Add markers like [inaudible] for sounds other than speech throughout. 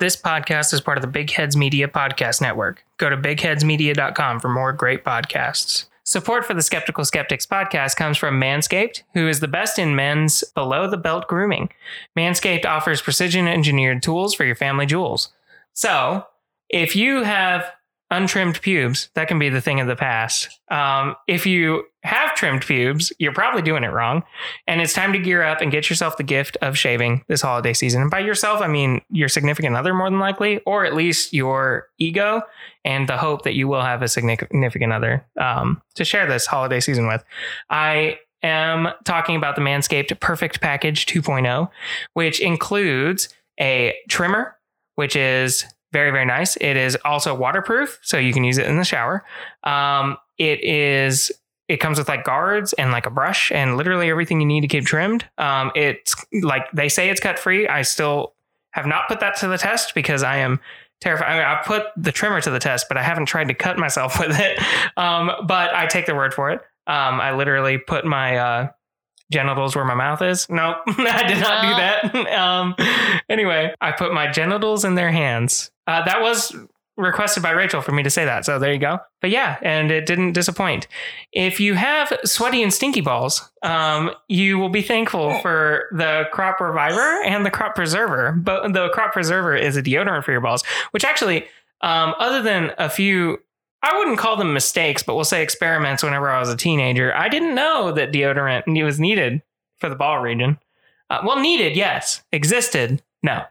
This podcast is part of the Big Heads Media Podcast Network. Go to bigheadsmedia.com for more great podcasts. Support for the Skeptical Skeptics podcast comes from Manscaped, who is the best in men's below the belt grooming. Manscaped offers precision engineered tools for your family jewels. So, if you have untrimmed pubes, that can be the thing of the past. Um, if you have trimmed pubes, you're probably doing it wrong. And it's time to gear up and get yourself the gift of shaving this holiday season. And by yourself, I mean your significant other, more than likely, or at least your ego and the hope that you will have a significant other um, to share this holiday season with. I am talking about the Manscaped Perfect Package 2.0, which includes a trimmer, which is very very nice. It is also waterproof so you can use it in the shower. Um, it is it comes with like guards and like a brush and literally everything you need to keep trimmed. Um, it's like they say it's cut free i still have not put that to the test because i am terrified I, mean, I put the trimmer to the test but i haven't tried to cut myself [laughs] with it. Um, but i take the word for it. Um, i literally put my uh, genitals where my mouth is. Nope, [laughs] I did not do that. [laughs] um, anyway, I put my genitals in their hands. Uh, that was requested by Rachel for me to say that. So there you go. But yeah, and it didn't disappoint. If you have sweaty and stinky balls, um, you will be thankful for the Crop Reviver and the Crop Preserver. But the Crop Preserver is a deodorant for your balls, which actually, um, other than a few I wouldn't call them mistakes, but we'll say experiments whenever I was a teenager. I didn't know that deodorant was needed for the ball region. Uh, well, needed, yes. Existed, no.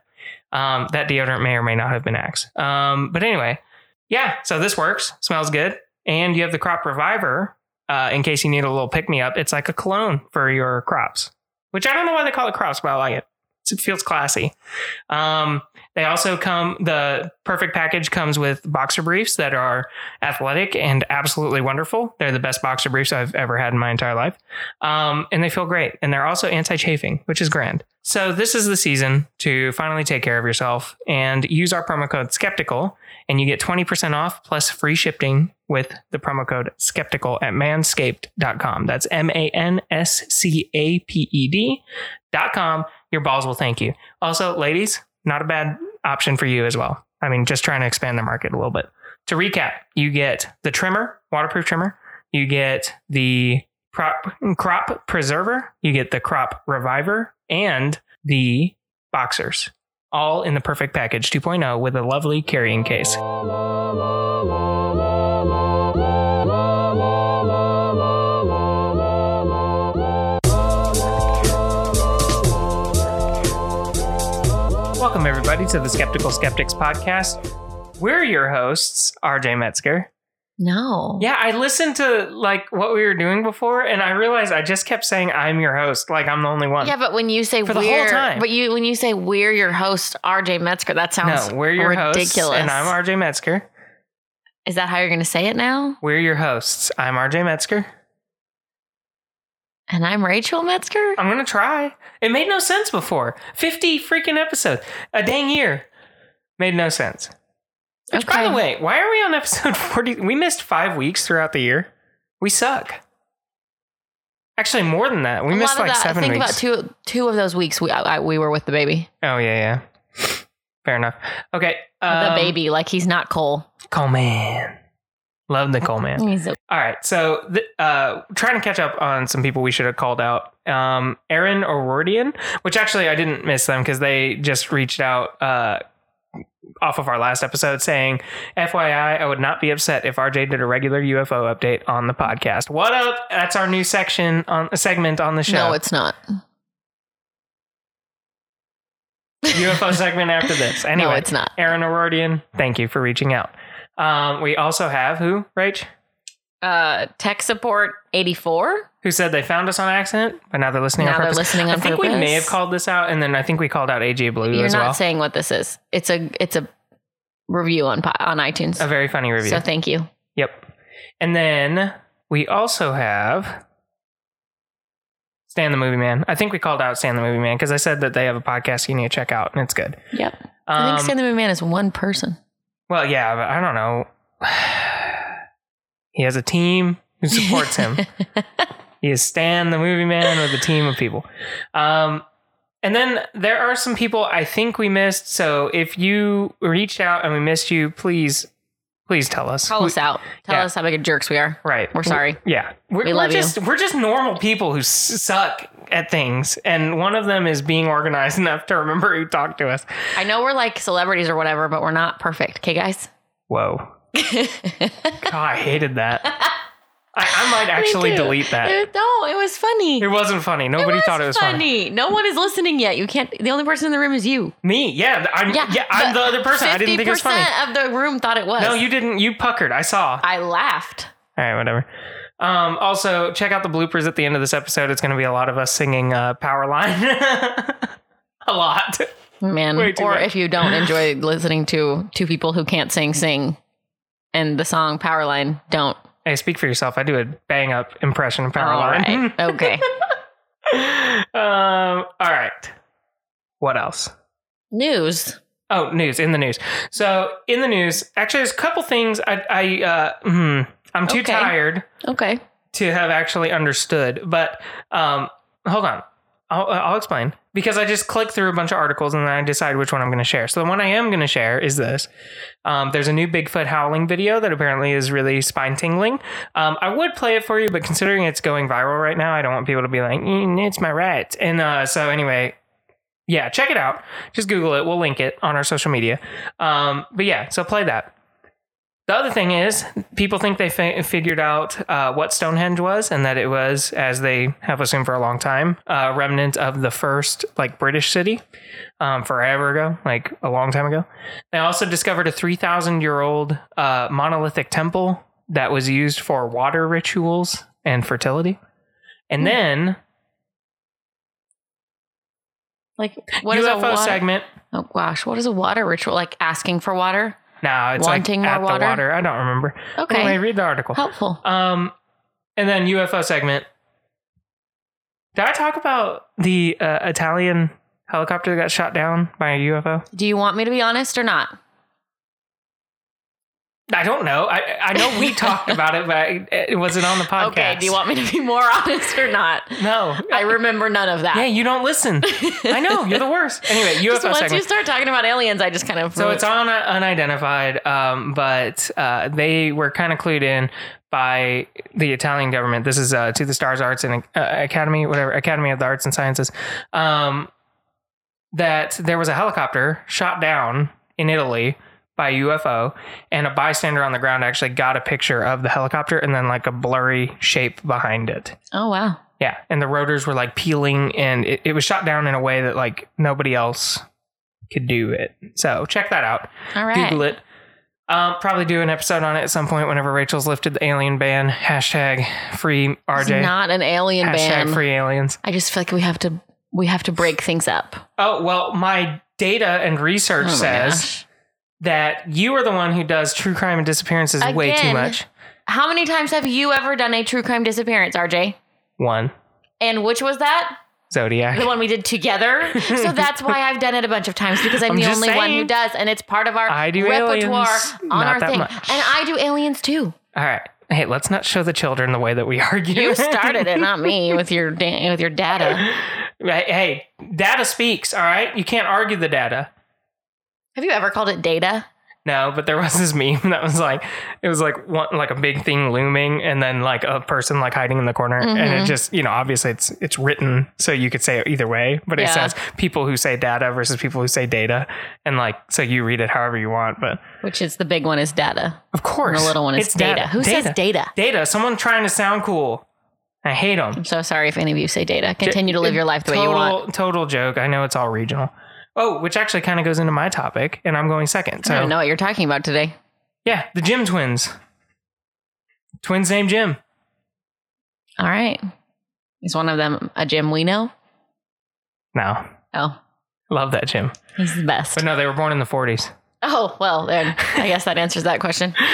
Um, that deodorant may or may not have been Axe. Um, but anyway, yeah, so this works, smells good. And you have the crop reviver uh, in case you need a little pick me up. It's like a cologne for your crops, which I don't know why they call it crops, but I like it. It feels classy. Um, they also come, the perfect package comes with boxer briefs that are athletic and absolutely wonderful. They're the best boxer briefs I've ever had in my entire life. Um, and they feel great. And they're also anti chafing, which is grand. So this is the season to finally take care of yourself and use our promo code skeptical and you get 20% off plus free shipping with the promo code skeptical at manscaped.com. That's M A N S C A P E D.com. Your balls will thank you. Also, ladies, not a bad option for you as well. I mean, just trying to expand the market a little bit. To recap, you get the trimmer, waterproof trimmer. You get the crop, crop preserver. You get the crop reviver and the boxers, all in the perfect package 2.0 with a lovely carrying case. Welcome, everybody, to the Skeptical Skeptics podcast. We're your hosts, RJ Metzger. No. Yeah, I listened to like what we were doing before, and I realized I just kept saying I'm your host, like I'm the only one. Yeah, but when you say For the whole time. but you when you say we're your host, RJ Metzger, that sounds no, we're your ridiculous. hosts, and I'm RJ Metzger. Is that how you're going to say it now? We're your hosts. I'm RJ Metzger. And I'm Rachel Metzger. I'm gonna try. It made no sense before. Fifty freaking episodes, a dang year, made no sense. Which, by the way, why are we on episode [laughs] forty? We missed five weeks throughout the year. We suck. Actually, more than that. We A missed like that, seven think weeks. about two two of those weeks we I, we were with the baby, Oh yeah, yeah. Fair enough. Okay. the um, baby. Like he's not Cole. Coleman. Love Nicole, man. All right, so th- uh, trying to catch up on some people we should have called out. Um, Aaron O'Rourdian, which actually I didn't miss them because they just reached out uh, off of our last episode saying, "FYI, I would not be upset if RJ did a regular UFO update on the podcast." What up? That's our new section on a segment on the show. no, it's not. UFO [laughs] segment after this. Anyway, no, it's not. Aaron O'Rourdian, thank you for reaching out. Um, we also have who, Rach? Uh, tech support eighty four. who said they found us on accident, but now they're listening Now on they're listening on I think we may have called this out, and then I think we called out AJ Blue You're as not well. saying what this is. It's a it's a review on on iTunes. a very funny review. So thank you. yep. And then we also have Stan the Movie Man. I think we called out Stan the Movie Man because I said that they have a podcast you need to check out, and it's good. Yep. I Um, think Stan the Movie Man is one person. Well, yeah, but I don't know. [sighs] he has a team who supports him. [laughs] He is Stan, the movie man, with a team of people. Um, And then there are some people I think we missed. So if you reached out and we missed you, please, please tell us. Call We- us out. Tell yeah. us how big of jerks we are. Right. We're sorry. Yeah. We're, We we're love you. just we're just normal people who s- suck at things, and one of them is being organized [laughs] enough to remember who talked to us. I know we're like celebrities or whatever, but we're not perfect. Okay, guys? Whoa. [laughs] God, I hated that. I, I might [laughs] actually delete that. It- no, it was funny. It wasn't funny. Nobody thought it was funny. No one is listening yet. You can't. The only person in the room is you. Me, yeah, I'm, yeah, I'm the other person. I didn't think it was funny. of the room thought it was. No, you didn't. You puckered. I saw. I laughed. All right, whatever. Um, also, check out the bloopers at the end of this episode. It's going to be a lot of us singing uh, Powerline. [laughs] a lot. Man, or much. if you don't enjoy listening to two people who can't sing, sing, and the song Powerline, don't. Hey, speak for yourself. I do a bang up impression of All Powerline. right. Okay. [laughs] um, all right. What else? News. Oh, news in the news. So in the news, actually, there's a couple things I, I uh, hmm, I'm too Okay. tired Okay. to have actually understood. But um, hold on, I'll, I'll explain because I just click through a bunch of articles and then I decide which one I'm going to share. So the one I am going to share is this. Um, there's a new Bigfoot howling video that apparently is really spine tingling. Um, I would play it for you, but considering it's going viral right now, I don't want people to be like, mm, "It's my rat." And uh, so anyway. Yeah, check it out. Just Google it. We'll link it on our social media. Um, but yeah, so play that. The other thing is, people think they fi- figured out uh, what Stonehenge was, and that it was, as they have assumed for a long time, a remnant of the first like British city, um, forever ago, like a long time ago. They also discovered a three thousand year old uh, monolithic temple that was used for water rituals and fertility. And then Like what is a UFO water? segment. Oh gosh, what is a water ritual? Like asking for water? No, it's Wanting like at water? the water. I don't remember. Okay. Anyway, read the article. Helpful. Um, and then UFO segment. Did I talk about the uh, Italian helicopter that got shot down by a UFO? Do you want me to be honest or not? I don't know. I I know we [laughs] talked about it, but I, it wasn't on the podcast. Okay. Do you want me to be more [laughs] honest or not? No. I remember none of that. yeah, you don't listen. [laughs] I know you're the worst. Anyway, Just UFO once segment. you start talking about aliens, I just kind of So it's on unidentified, um, but uh, they were kind of clued in by the Italian government. This is uh, to the Stars Arts and uh, Academy, whatever Academy of the Arts and Sciences, um, that there was a helicopter shot down in Italy by a UFO, and a bystander on the ground actually got a picture of the helicopter and then like a blurry shape behind it. Oh wow. Yeah, and the rotors were like peeling, and it, it was shot down in a way that like nobody else could do it. So check that out. All right. Google it. Um, probably do an episode on it at some point whenever Rachel's lifted the alien ban. Hashtag free It's RJ. not an alien Hashtag ban. free aliens. I just feel like we have to we have to break things up. Oh well, my data and research Oh says gosh. That you are the one who does true crime and disappearances way too much. How many times have you ever done a true crime disappearance, RJ? One And which was that? Zodiac. The one we did together. [laughs] so that's why I've done it a bunch of times because I'm, I'm the only one who does, and it's part of our repertoire aliens, on our thing. much. And I do aliens too. All right. Hey, let's not show the children the way that we [laughs] argue. You started it, not me, with your da- with your data. [laughs] hey, hey, data speaks. All right, you can't argue the data. Have you ever called it data? No, but there was this [laughs] meme that was like, it was like one like a big thing looming, and then like a person like hiding in the corner, and Mm-hmm. it just you know obviously it's it's written so you could say it either way, but it says people who say data versus people who say data, and like so you read it however you want, but Which is the big one is data. of course And the little one is it's data. Who says data? Data. Someone trying to sound cool. I hate them. I'm so sorry if any of you say data. Continue to live your life the way you want. Total joke. I know it's all regional. Oh, which actually kind of goes into my topic, and I'm going second. I So don't know what you're talking about today. yeah, the Jim twins. Twins named Jim. All right. Is one of them a Jim we know? No, Oh, love that Jim. he's the best. But no, they were born in the 40s. Oh, well, then I guess that answers that question. [laughs]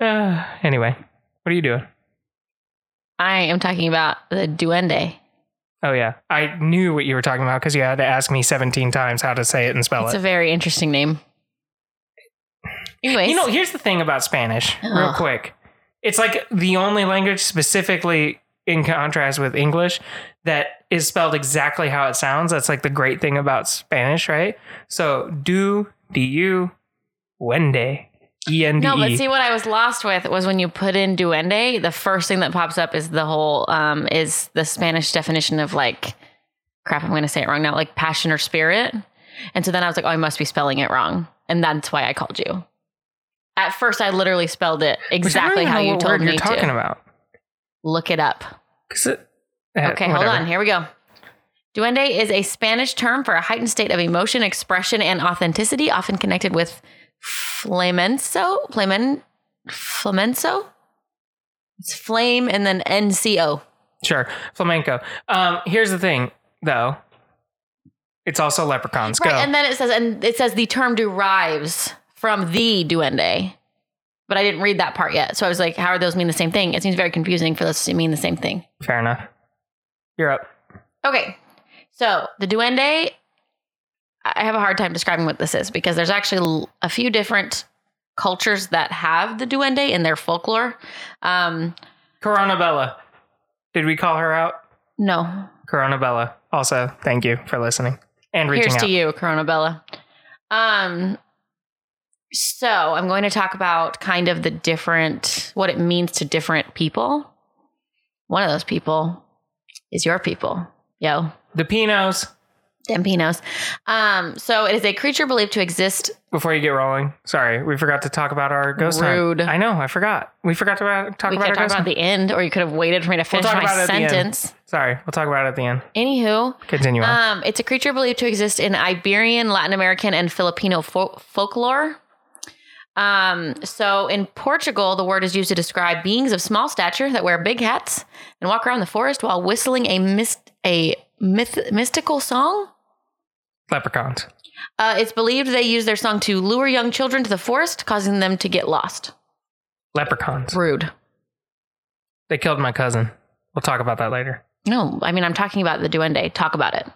Uh, anyway, what are you doing? I am talking about the duende. Oh yeah, I knew what you were talking about because you had to ask me 17 times how to say it and spell It's it. It's a very interesting name. Anyways, You know, here's the thing about Spanish, real quick. It's like the only language specifically in contrast with English that is spelled exactly how it sounds. That's like the great thing about Spanish, right? So do du wende. E N D No, but see what I was lost with was when you put in duende, the first thing that pops up is the whole um is the Spanish definition of like crap, I'm gonna say it wrong now, like passion or spirit. And so then I was like, oh, I must be spelling it wrong. And that's why I called you. At first I literally spelled it Which I don't exactly how you what told word me you're talking to. about. Look it up. 'Cause it- eh, Okay, hold on. Here we go. Duende is a Spanish term for a heightened state of emotion, expression, and authenticity, often connected with flamenco. Flamen, flamenco. It's flame and then NCO. Sure, flamenco. Um, here's the thing, though. It's also leprechauns. Right, Go. and then it says, and it says the term derives from the duende, but I didn't read that part yet. So I was like, how are those mean the same thing? It seems very confusing for those to mean the same thing. Fair enough. You're up. Okay. So the duende, I have a hard time describing what this is because there's actually a few different cultures that have the duende in their folklore. Um, Corona Bella. Did we call her out? no, Corona Bella. Also, thank you for listening and reaching here's out. to you, Corona Bella. Um, so I'm going to talk about kind of the different, what it means to different people. One of those people is your people, yo. The Pinos. Dampinos. Um, so it is a creature believed to exist Before you get rolling, sorry, we forgot to talk about our ghost hunt. Rude. I know, I forgot. We forgot to uh, talk we about could our talk ghost about hunt. the end, or you could have waited for me to finish talk my about it at the end. sentence. Sorry, we'll talk about it at the end. Anywho, Continue on. um, it's a creature believed to exist in Iberian, Latin American, and Filipino fo- folklore. Um, so in Portugal, the word is used to describe beings of small stature that wear big hats and walk around the forest while whistling a mist a myth- mystical song. Leprechauns. Uh, it's believed they use their song to lure young children to the forest, causing them to get lost. Leprechauns. Rude. They killed my cousin. We'll talk about that later. No, I mean I'm talking about the duende. Talk about it.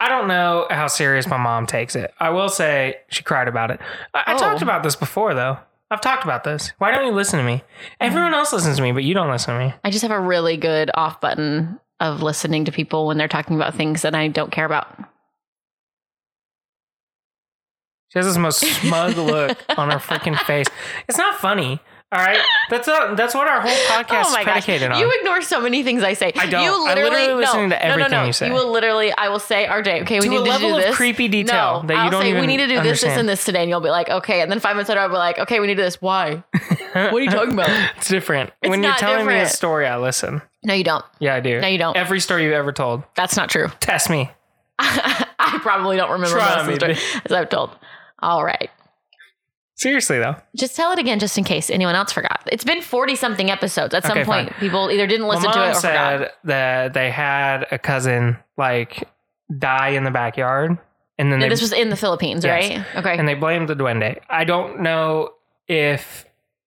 I don't know how serious my mom takes it. I will say she cried about it. I, I Oh. talked about this before, though. I've talked about this. Why don't you listen to me? Everyone else listens to me, but you don't listen to me. I just have a really good off button of listening to people when they're talking about things that I don't care about. She has this most [laughs] smug look on her freaking face. It's not funny. All right, that's a, that's what our whole oh podcast is predicated on. Oh You ignore so many things I say. I don't. You I literally, literally no, to no, no, everything no. you say. You will literally, I will say, RJ, okay, we To need a to level do of this. creepy detail no, that you I'll don't say, we need to do this, this, and this today. And you'll be like, okay. And then five minutes later, I'll be like, okay, we need to do this. Why? [laughs] what are you talking about? it's different. It's when you're telling me a story, I listen. No, you don't. Yeah, I do. No, you don't. Every story you've ever told. That's not true. Test me. [laughs] I probably don't remember Try most of the story, as I've told. All right. Seriously though. Just tell it again just in case anyone else forgot. It's been 40 something episodes. At some Okay, point, fine. people either didn't listen to it or said forgot. that they had a cousin like die in the backyard, and then Yeah, they this was in the Philippines, Yes. right? Okay. and they blamed the duende. I don't know if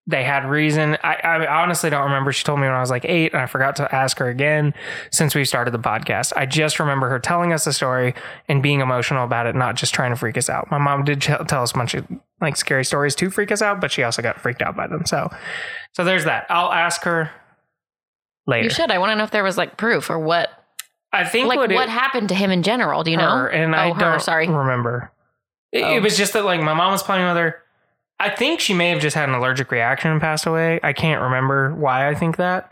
they had reason. I, I honestly don't remember. She told me when I was like eight, and I forgot to ask her again since we started the podcast. I just remember her telling us the story and being emotional about it, not just trying to freak us out. My mom did tell us a bunch of like scary stories to freak us out, but she also got freaked out by them. So, so there's that. I'll ask her later. you should. I want to know if there was like proof or what, I think like what, what, it, happened to him in general. Do you know? and I oh, her. don't Sorry. remember. It, Oh. it was just that like my mom was playing with her. I think she may have just had an allergic reaction and passed away. I can't remember why I think that.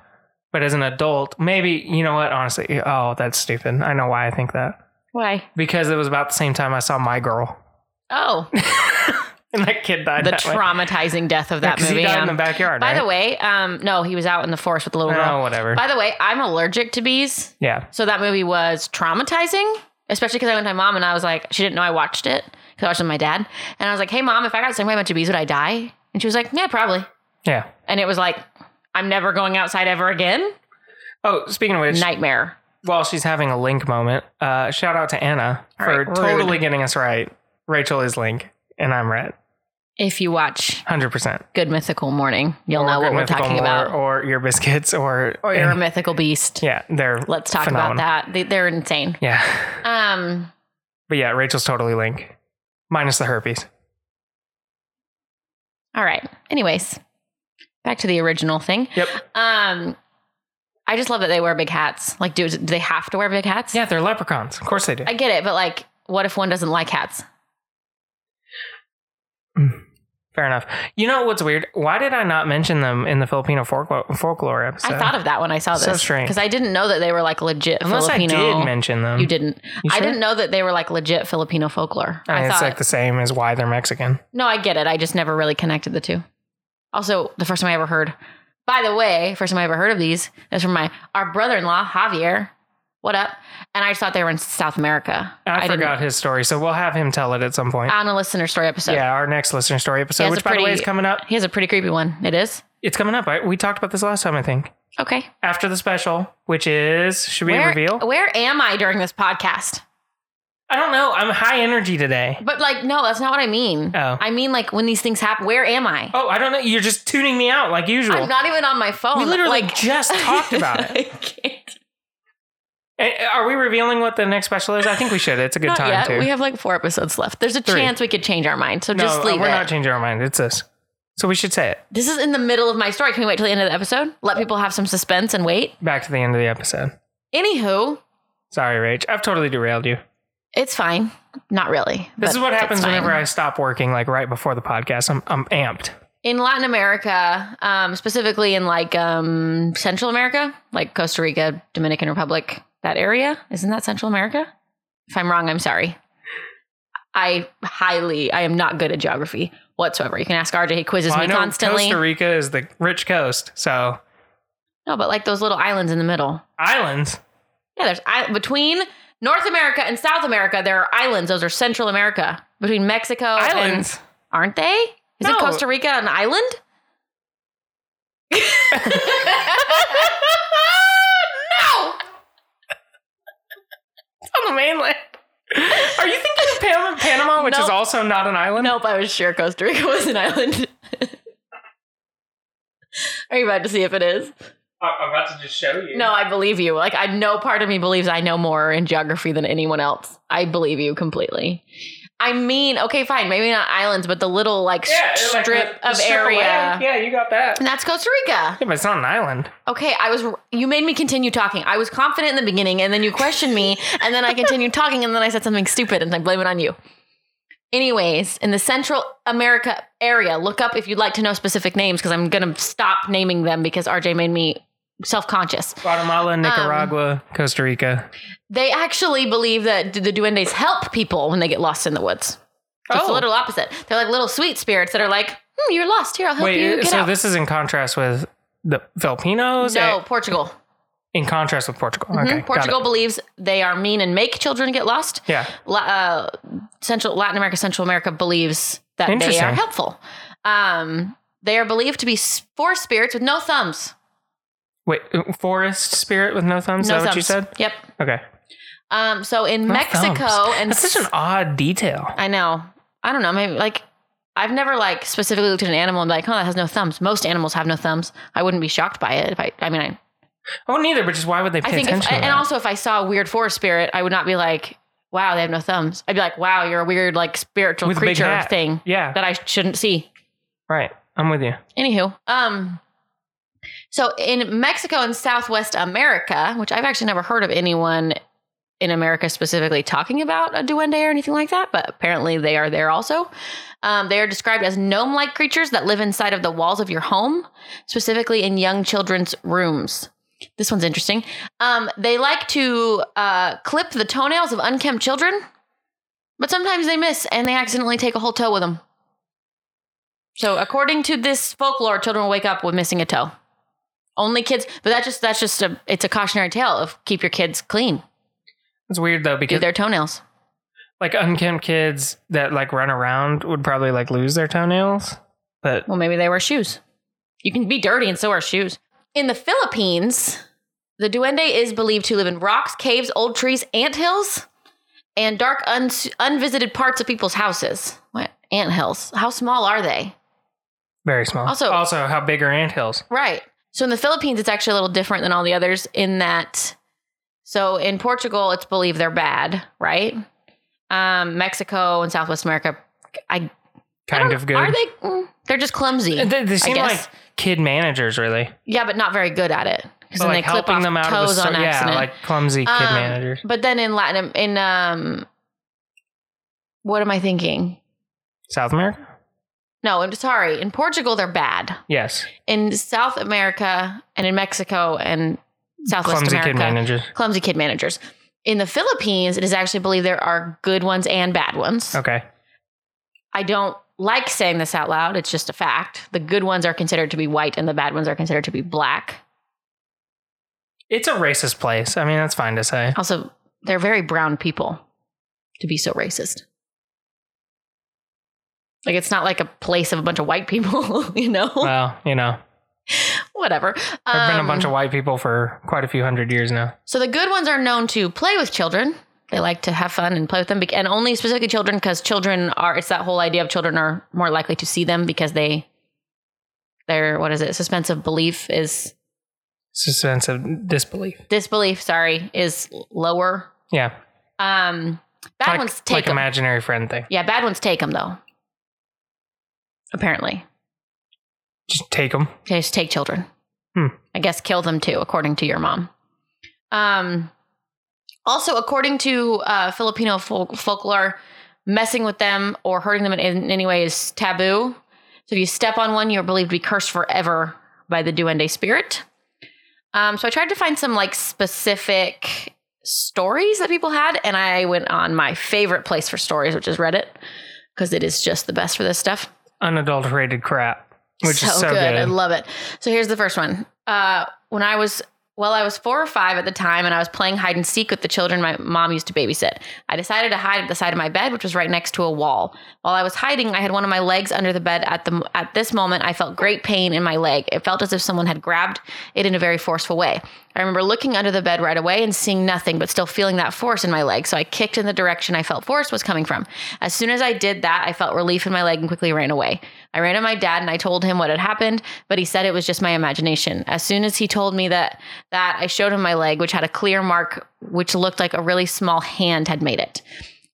But as an adult, maybe you know what? Honestly, oh, that's stupid. I know why I think that Why? because it was about the same time I saw My Girl, [laughs] Oh, and that kid died. the that way. traumatizing death of Yeah, movie. He died in um, the backyard. by right? the way, um, no, he was out in the forest with the little girl. oh, girl. whatever. By the way, I'm allergic to bees, yeah, so that movie was traumatizing. Especially because I went to my mom and I was like, she didn't know I watched it because I watched with my dad, and I was like, "Hey, mom, if I got stung by a bunch of bees, would I die?" And she was like, "Yeah, probably." yeah. And it was like, "I'm never going outside ever again." Oh, speaking of which, Nightmare. while she's having a link moment, uh, shout out to Anna All for right, totally getting us right. Rachel is Link, and I'm Red. If you watch Hundred percent. Good Mythical Morning, you'll know what we're talking about. or your biscuits, or Or you're a mythical beast. yeah, they're Let's talk phenomenal. about that. They, they're insane. Yeah, Um, but yeah, Rachel's totally Link, minus the herpes. all right. Anyways, back to the original thing. Yep. Um, I just love that they wear big hats. Like, do, do they have to wear big hats? Yeah, they're leprechauns. Of course they do. I get it, but like, what if one doesn't like hats? Fair enough. You know what's weird? Why did I not mention them in the Filipino folklore, folklore episode? I thought of that when I saw this. So strange. Because I didn't know that they were like legit Unless Filipino. I did mention them. You didn't. You I didn't know that they were like legit Filipino folklore. I mean, I it's like the same as why they're Mexican. no, I get it. I just never really connected the two. Also, the first time I ever heard. By the way, first time I ever heard of these is from my our brother-in-law Javier. What up? And I just thought they were in South America. I, didn't- forgot his story, so we'll have him tell it at some point. on a listener story episode. yeah, our next listener story episode, which a by the way is coming up. He has a pretty creepy one. It is? It's coming up. Right? We talked about this last time, I think. Okay. After the special, which is should we Where, reveal? where am I during this podcast? I don't know. I'm high energy today. But like, no, that's not what I mean. Oh. I mean, like when these things happen, where am I? Oh, I don't know. You're just tuning me out like usual. I'm not even on my phone. we literally like, just talked about [laughs] it. I can't. Eh, Are we revealing what the next special is? I think we should. It's a good Not time yet. too. We have like four episodes left. There's a Three. chance we could change our mind. So no, just leave we're it. not changing our mind. It's this. So we should say it. this is in the middle of my story. Can we wait till the end of the episode? Let people have some suspense and wait. Back to the end of the episode. Anywho, Sorry, Rach. I've totally derailed you. it's fine. Not really. This is what happens whenever I stop working, like right before the podcast. I'm I'm amped. in Latin America, um, specifically in like um, Central America, like Costa Rica, Dominican Republic, that area. Isn't that Central America? If I'm wrong, I'm sorry. I highly, I am not good at geography whatsoever. You can ask RJ. He quizzes Well, I me know constantly. Costa Rica is the rich coast, so no, but like those little islands in the middle. islands. Yeah, there's I- between North America and South America. There are islands. Those are Central America. Between Mexico Islands. and aren't they? Is No. it Costa Rica an island? [laughs] [laughs] no. On the mainland. Are you thinking of Pan- Panama, which is also not an island? Nope, I was sure Costa Rica was an island. [laughs] Are you about to see if it is? I'm about to just show you. No, I believe you. Like, I know part of me believes I know more in geography than anyone else. I believe you completely. I mean, okay, fine, maybe not islands, but the little like Yeah, s- like strip the- the of strip area. land. Yeah, you got that. And that's Costa Rica. Yeah, but it's not an island. Okay, I was. You made me continue talking. I was confident in the beginning, and then you questioned me, [laughs] and then I continued talking, and then I said something stupid, and I blame it on you. Anyways, in the Central America area, look up if you'd like to know specific names because I'm gonna stop naming them because RJ made me self conscious. Guatemala, Um, Nicaragua, Costa Rica. They actually believe that the duendes help people when they get lost in the woods. It's a Oh. little opposite. They're like little sweet spirits that are like, hmm, "You're lost. Here, I'll help you get so out." this is in contrast with the Filipinos? no, Portugal. In contrast with Portugal. Mhm. Okay. Portugal believes they are mean and make children get lost. Yeah. La- uh, Central Latin America, Central America believes that they are helpful. Um, they are believed to be forest spirits with no thumbs. Wait, uh, forest spirit with no thumbs? Is that thumbs. what you said? Yep. Okay. Um, so in No Mexico thumbs. and That's such an odd detail. I know. I don't know. Maybe like I've never like specifically looked at an animal and be like, oh, that has no thumbs. Most animals have no thumbs. I wouldn't be shocked by it if I. I mean, I, Oh, neither, but just why would they pay I think, if, attention and to that? also if I saw a weird forest spirit, I would not be like, wow, they have no thumbs. I'd be like, wow, you're a weird like spiritual With creature thing yeah, that I shouldn't see. right. I'm with you. Anywho, um, so in Mexico and Southwest America, which I've actually never heard of anyone in America specifically talking about a duende or anything like that, but apparently they are there also. Um, they are described as gnome like creatures that live inside of the walls of your home, specifically in young children's rooms. This one's interesting. Um, they like to uh, clip the toenails of unkempt children, but sometimes they miss and they accidentally take a whole toe with them. So, according to this folklore, children will wake up with missing a toe. Only kids, but that just that's just a it's a cautionary tale of keep your kids clean, It's weird though do because their toenails. like unkempt kids that like run around would probably like lose their toenails. But Well, maybe they wear shoes. You can be dirty and so wear shoes. In the Philippines, the duende is believed to live in rocks, caves, old trees, ant hills, and dark, un- unvisited parts of people's houses. What ant hills? How small are they? very small. Also- also how big are ant hills Right. So in the Philippines, it's actually a little different than all the others in that. So in Portugal, it's believed they're bad, right? Um, Mexico and Southwest America, I I Kind don't- of good. Are they? mm, They're just clumsy. They, they seem like kid managers, really. yeah, but not very good at it. because then like they clip off them out of the toes on yeah, accident. like clumsy kid Um, managers. But then in Latin, in um, what am I thinking? South America? No, I'm sorry. In Portugal, they're bad. Yes. In South America and in Mexico and Southwest clumsy America, kid managers. clumsy kid managers. In the Philippines, it is actually believed there are good ones and bad ones. Okay. I don't like saying this out loud. It's just a fact. The good ones are considered to be white and the bad ones are considered to be black. It's a racist place. I mean, that's fine to say. Also, they're very brown people to be so racist. Like it's not like a place of a bunch of white people, [laughs] you know? Well, you know, Whatever. there've been a Um, bunch of white people for quite a few hundred years now. So the good ones are known to play with children. They like to have fun and play with them, and only specifically children because children are. It's that whole idea of children are more likely to see them because they, their what is it? Suspense of belief is Suspense of disbelief. disbelief. Sorry, is lower. Yeah. Um, bad like, ones take like 'em. imaginary friend thing. Yeah, bad ones take them though. Apparently, Just take them. just take children. Hmm. I guess kill them too, according to your mom. Um, also, according to uh, Filipino folk- folklore, messing with them or hurting them in, in any way is taboo. So if you step on one, you're believed to be cursed forever by the duende spirit. Um, so I tried to find some like specific stories that people had, and I went on my favorite place for stories, which is Reddit, because it is just the best for this stuff Unadulterated crap, which is so good. I love it. So here's the first one. Uh, when I was well, I was four or five at the time, and I was playing hide and seek with the children my mom used to babysit. I decided to hide at the side of my bed, which was right next to a wall. While I was hiding, I had one of my legs under the bed. At the at this moment, I felt great pain in my leg. It felt as if someone had grabbed it in a very forceful way. I remember looking under the bed right away and seeing nothing, but still feeling that force in my leg. So I kicked in the direction I felt force was coming from. As soon as I did that, I felt relief in my leg and quickly ran away. I ran to my dad and I told him what had happened, but he said it was just my imagination. As soon as he told me that that I showed him my leg, which had a clear mark which looked like a really small hand had made it.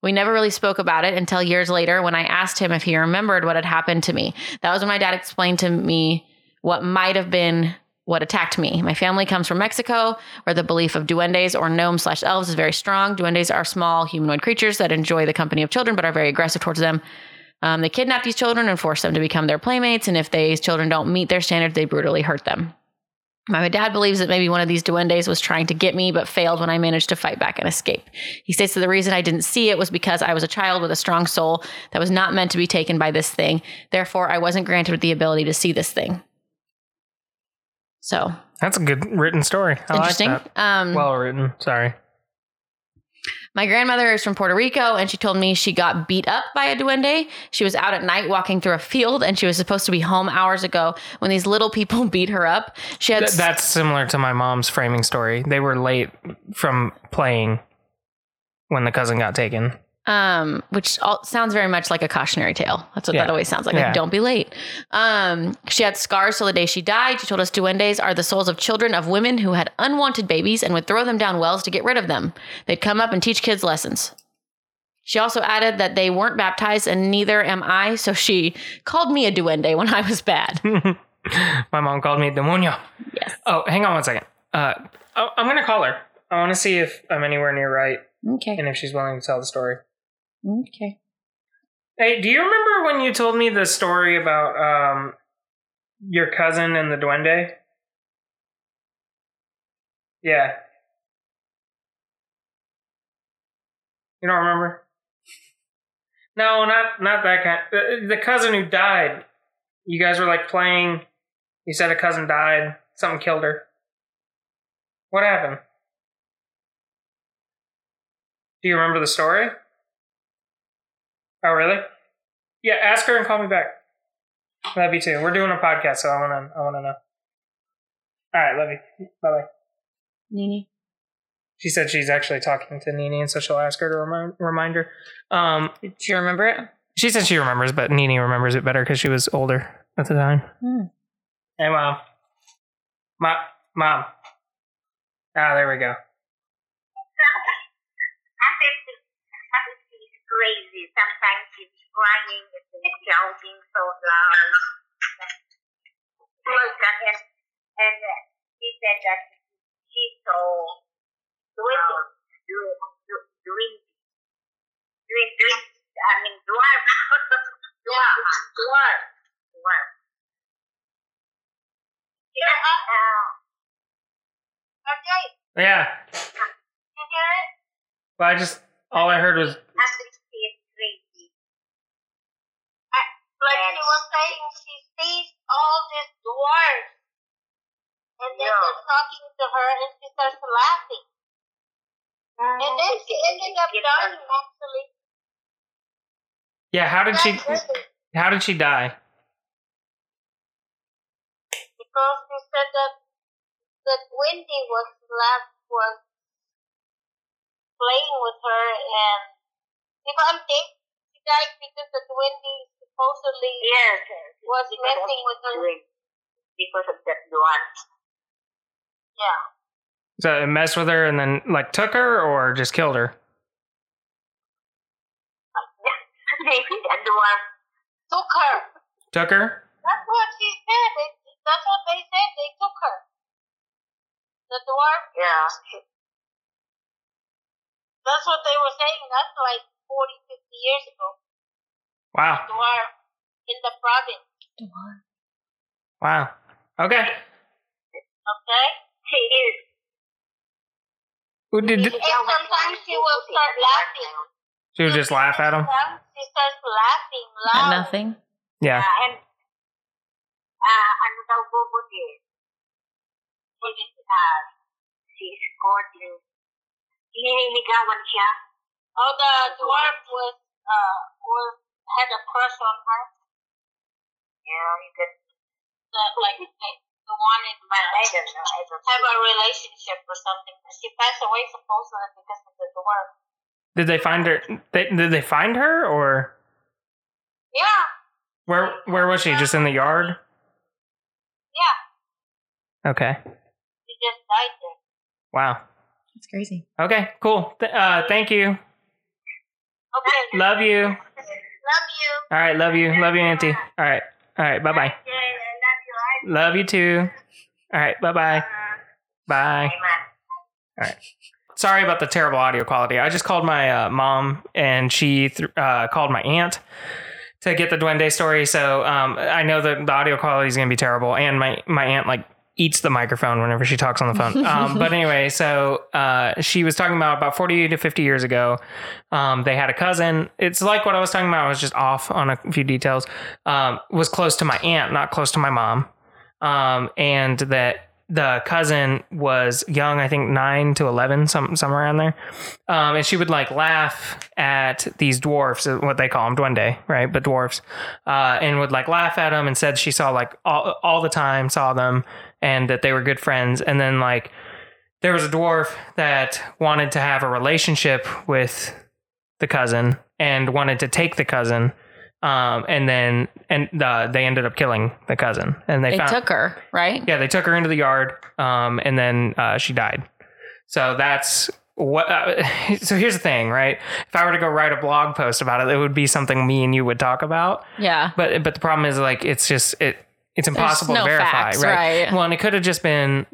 We never really spoke about it until years later when I asked him if he remembered what had happened to me. That was when my dad explained to me what might have been what attacked me. My family comes from Mexico, where the belief of duendes or gnomes slash elves is very strong. Duendes are small humanoid creatures that enjoy the company of children but are very aggressive towards them. Um, they kidnap these children and force them to become their playmates, and if these children don't meet their standards, they brutally hurt them. My dad believes that maybe one of these duendes was trying to get me, but failed when I managed to fight back and escape. He states that the reason I didn't see it was because I was a child with a strong soul that was not meant to be taken by this thing. Therefore, I wasn't granted the ability to see this thing. So That's a good written story. I interesting. like. Um, Well written. Sorry. My grandmother is from Puerto Rico, and she told me she got beat up by a duende. She was out at night walking through a field, and she was supposed to be home hours ago when these little people [laughs] beat her up. She had Th- that's similar to my mom's framing story. They were late from playing when the cousin got taken. Um, which all, sounds very much like a cautionary tale. That's what Yeah. that always sounds like. Yeah. Like, don't be late. Um, she had scars till the day she died. She told us duendes are the souls of children of women who had unwanted babies and would throw them down wells to get rid of them. They'd come up and teach kids lessons. She also added that they weren't baptized and neither am I, so she called me a duende when I was bad. [laughs] my mom called me demonio. yes. Oh, hang on one second. Uh, oh, I'm gonna call her. I want to see if I'm anywhere near right Okay. and if she's willing to tell the story. Okay. Hey, do you remember when you told me the story about um your cousin and the duende? Yeah. You don't remember? No, not not that kind. The, the cousin who died. You guys were like playing. You said a cousin died. Something killed her. What happened? Do you remember the story? Oh, really? Yeah, ask her and call me back. Love you too. We're doing a podcast, so I wanna, I wanna know. All right, love you. Bye bye. Nini. She said she's actually talking to Nini, and so she'll ask her to remind, remind her. Um, Do you remember it? she said she remembers, but Nini remembers it better because she was older at the time. Hmm. Hey, mom. Mom. Mom. Ah, there we go. [laughs] She's crazy sometimes it's crying, it's shouting so loud. And, and uh, he said that she's so doing, doing, doing, doing, doing, I mean, dwarf, dwarf, dwarf, dwarf. Yeah. Uh, uh, okay. Yeah. Can you hear it? But I just all I heard was Like Yes. she was saying, she sees all these dwarfs. And then Yeah. they're talking to her and she starts laughing. And then she ended up dying her- actually. yeah. How did she? That's How did she die? because they said that that Wendy was left was playing with her and if I'm think she died because that Wendy supposedly Yes. was because messing of with her. doing- Because of that dwarf. Yeah. So it messed with her and then like took her or just killed her? [laughs] Maybe that dwarf. Took her. Took her? That's what she said. They, that's what they said. They took her. The dwarf. Yeah. That's what they were saying. That's like 40, 50 years ago. Wow. Dwarf in the province. Wow. Okay. Okay. She is. Who did? And sometimes she will start laughing. She would just laugh at him. She starts laughing At nothing. Yeah. Ah, and ah, ano daw bubuti? She is, she is courting. Liniligawan siya. Oh, the dwarf was uh was had a crush on her. Yeah, you could, That like they, they wanted to but I don't know. I don't have a relationship or something. She passed away supposedly because of the dwarf. Did they find her? They, did they find her or Yeah, where? Where was she? Just in the yard? yeah. Okay. She just died there. Wow. That's crazy. Okay. Cool. Th- uh, thank you. Okay. Love you. [laughs] Love you. All right. Love you. Love you, Auntie. All right. All right. Bye bye. Love you. I Love you too. All right. Bye bye. Bye. Amen. Sorry about the terrible audio quality. I just called my uh, mom and she th- uh, called my aunt to get the Duende story. So um, I know that the audio quality is going to be terrible. And my, my aunt like eats the microphone whenever she talks on the phone. Um, but [laughs] anyway, so uh, she was talking about about 40 to 50 years ago. Um, they had a cousin. It's like what I was talking about. I was just off on a few details. Um, was close to my aunt, not close to my mom. Um, and that the cousin was young, I think nine to 11, some, somewhere around there. Um, and she would like laugh at these dwarfs, uh, what they call them, duende, right? But dwarfs, uh, and would like laugh at them and said she saw like all, all the time, saw them and that they were good friends. And then like there was a dwarf that wanted to have a relationship with the cousin and wanted to take the cousin. Um, and then, and uh, they ended up killing the cousin and they, They found, took her, right? yeah, they took her into the yard, um, and then uh, she died. So that's what. Uh, [laughs] so here's the thing, right? If I were to go write a blog post about it, it would be something me and you would talk about. Yeah. But but the problem is like it's just it it's impossible no to verify, facts, right? right. Well, and it could have just been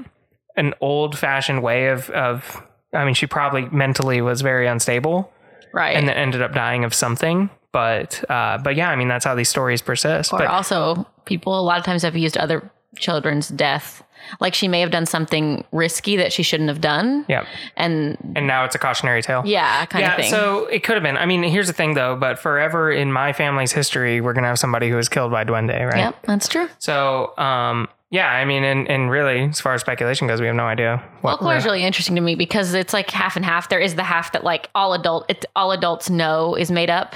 an old fashioned way of of. I mean, she probably mentally was very unstable, Right. and then ended up dying of something. But uh, but yeah, I mean that's how these stories persist. or but also, people a lot of times have used other children's death. Like she may have done something risky that she shouldn't have done. yeah, And and now it's a cautionary tale. yeah, kind yeah, of thing. so it could have been. I mean, here's the thing though, but forever in my family's history, we're gonna have somebody who was killed by Duende, right? Yep, that's true. So, um, yeah, I mean, and, and really, as far as speculation goes, we have no idea. Folklore is really interesting to me because it's like half and half. There is the half that like all adult, it, all adults know is made up.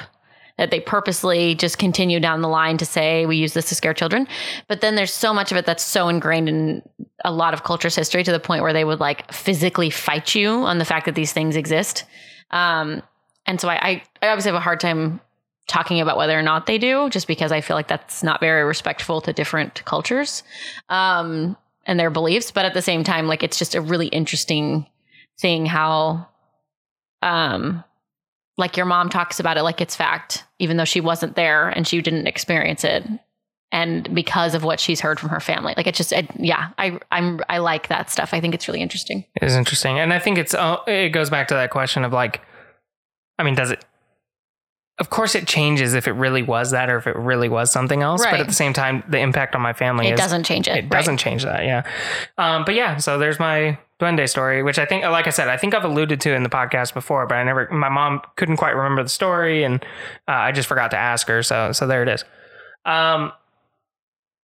That they purposely just continue down the line to say we use this to scare children, but then there's so much of it that's so ingrained in a lot of culture's history to the point where they would like physically fight you on the fact that these things exist. Um, and so I, I, I obviously have a hard time talking about whether or not they do, just because I feel like that's not very respectful to different cultures um, and their beliefs. But at the same time, like it's just a really interesting thing how, um, like your mom talks about it like it's fact, even though she wasn't there and she didn't experience it. And because of what she's heard from her family, like it's just, it, yeah, I, I'm, I like that stuff. I think it's really interesting. It is interesting, and I think it's uh, it goes back to that question of like, I mean, does it of course it changes if it really was that or if it really was something else. But at the same time, the impact on my family It is doesn't change it. it doesn't change that yeah um, but yeah so there's my duende story which i think like i said i think i've alluded to in the podcast before but i never my mom couldn't quite remember the story and uh, i just forgot to ask her so so there it is um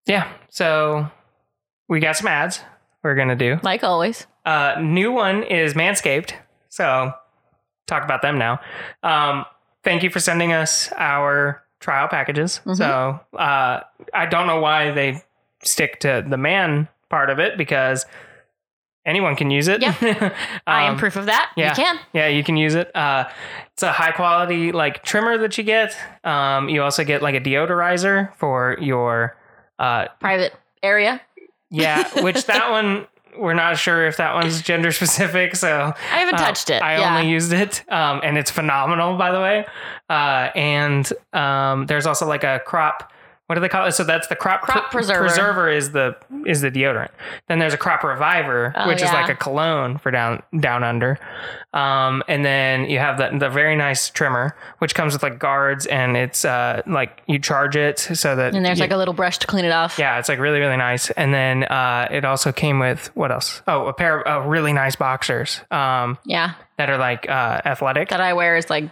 yeah so we got some ads we're gonna do Like always. uh, new one is Manscaped. So talk about them now. Um, thank you for sending us our trial packages. Mhm. So uh, I don't know why they stick to the man part of it because anyone can use it. Yeah. [laughs] I am Um, proof of that. yeah. You can. yeah, you can use it. Uh, it's a high quality like trimmer that you get. Um, you also get like a deodorizer for your uh, Private area. yeah, [laughs] which that one we're not sure if that one's gender specific. So I haven't uh, touched it. I yeah. only used it, um, and it's phenomenal, by the way. Uh, and um, there's also like a crop. What do they call it? So that's the crop Crop preserver. Preserver is the is the deodorant. Then there's a crop reviver, Oh, which is like a cologne for down down under. Um, and then you have the the very nice trimmer, which comes with like guards, and it's uh, like you charge it so that and there's you- like a little brush to clean it off. yeah, it's like really, really nice. And then uh, it also came with what else? Oh, a pair of uh, really nice boxers um, Yeah. that are like uh, athletic. That I wear is like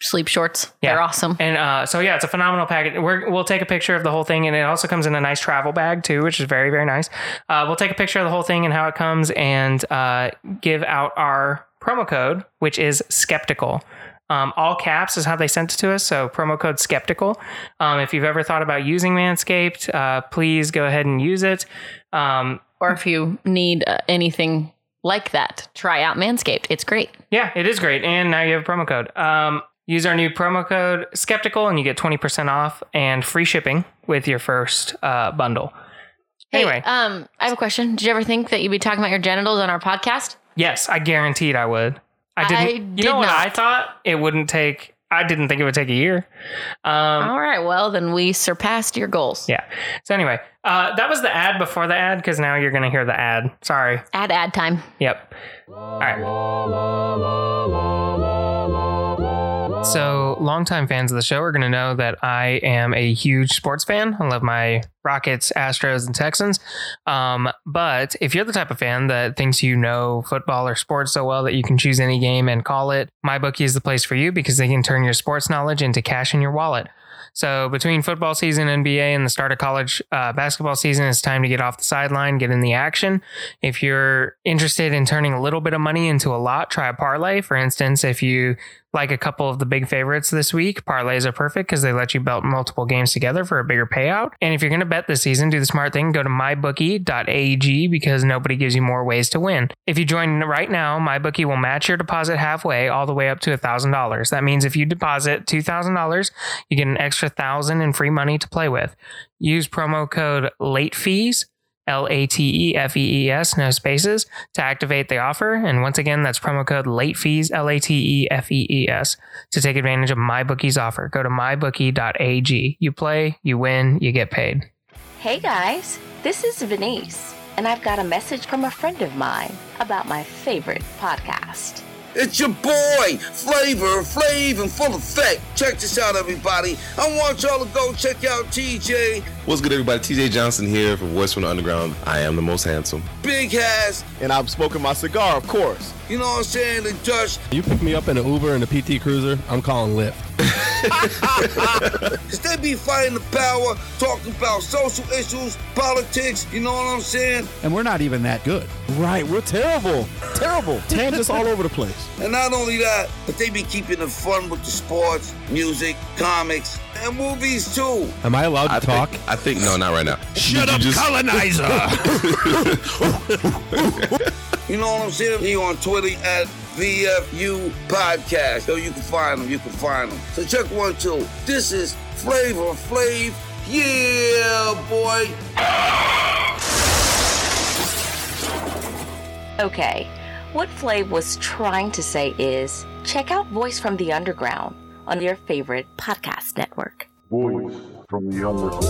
sleep shorts. Yeah. They're awesome. And uh, so yeah, it's a phenomenal package. We're, we'll take a picture of the whole thing, and it also comes in a nice travel bag too, which is very, very nice. Uh, we'll take a picture of the whole thing and how it comes, and uh, give out our promo code, which is skeptical. Um, all caps is how they sent it to us. So promo code skeptical. Um, if you've ever thought about using Manscaped, uh, please go ahead and use it. Um, or if you need uh, anything like that, try out Manscaped. It's great. Yeah, it is great. And now you have a promo code. Um, use our new promo code skeptical and you get 20% off and free shipping with your first uh, bundle. Hey, Anyway, um, I have a question. Did you ever think that you'd be talking about your genitals on our podcast? yes, I guaranteed I would. I didn't. I you did know what not. I thought? It wouldn't take, I didn't think it would take a year. Um, All right. Well, then we surpassed your goals. yeah. So anyway, uh, that was the ad before the ad because now you're going to hear the ad. Sorry. Ad ad time. Yep. All right. So, longtime fans of the show are going to know that I am a huge sports fan. I love my Rockets, Astros, and Texans. Um, but if you're the type of fan that thinks you know football or sports so well that you can choose any game and call it, my MyBookie is the place for you because they can turn your sports knowledge into cash in your wallet. So between football season, NBA, and the start of college uh, basketball season, it's time to get off the sideline, get in the action. If you're interested in turning a little bit of money into a lot, try a parlay. For instance, if you like a couple of the big favorites this week, parlays are perfect because they let you bet multiple games together for a bigger payout. And if you're going to bet this season, do the smart thing, go to mybookie.ag because nobody gives you more ways to win. If you join right now, MyBookie will match your deposit halfway all the way up to $1,000. That means if you deposit $2,000, you get an extra 1000 in free money to play with. Use promo code late fees L A T E F E E S, no spaces, to activate the offer. And once again, that's promo code late fees, L A T E F E E S, to take advantage of MyBookie's offer. Go to mybookie.ag. You play, you win, you get paid. Hey guys, this is Venice, and I've got a message from a friend of mine about my favorite podcast. It's your boy, Flavor, Flav, and Full Effect. Check this out, everybody. I want y'all to go check out TJ, What's good, everybody? TJ Johnson here for Voice from the Underground. I am the most handsome. Big ass. and I'm smoking my cigar, of course. you know what I'm saying, the Dutch. You pick me up in an Uber and a PT Cruiser, I'm calling Lyft. [laughs] Cause they be fighting the power, talking about social issues, politics, you know what I'm saying? And we're not even that good. Right, we're terrible. Terrible. [laughs] Tangents all over the place. And not only that, but they be keeping it fun with the sports, music, comics, and movies too. Am I allowed to I talk? Think, I think no, not right now. Shut Did up, just- colonizer! [laughs] [laughs] You know what I'm saying? He on Twitter at VFU Podcast. So you can find him, you can find him. So check one, two. This is Flavor Flav. Yeah, boy. Okay, what Flav was trying to say is check out Voice from the Underground on your favorite podcast network. Voice from the underground.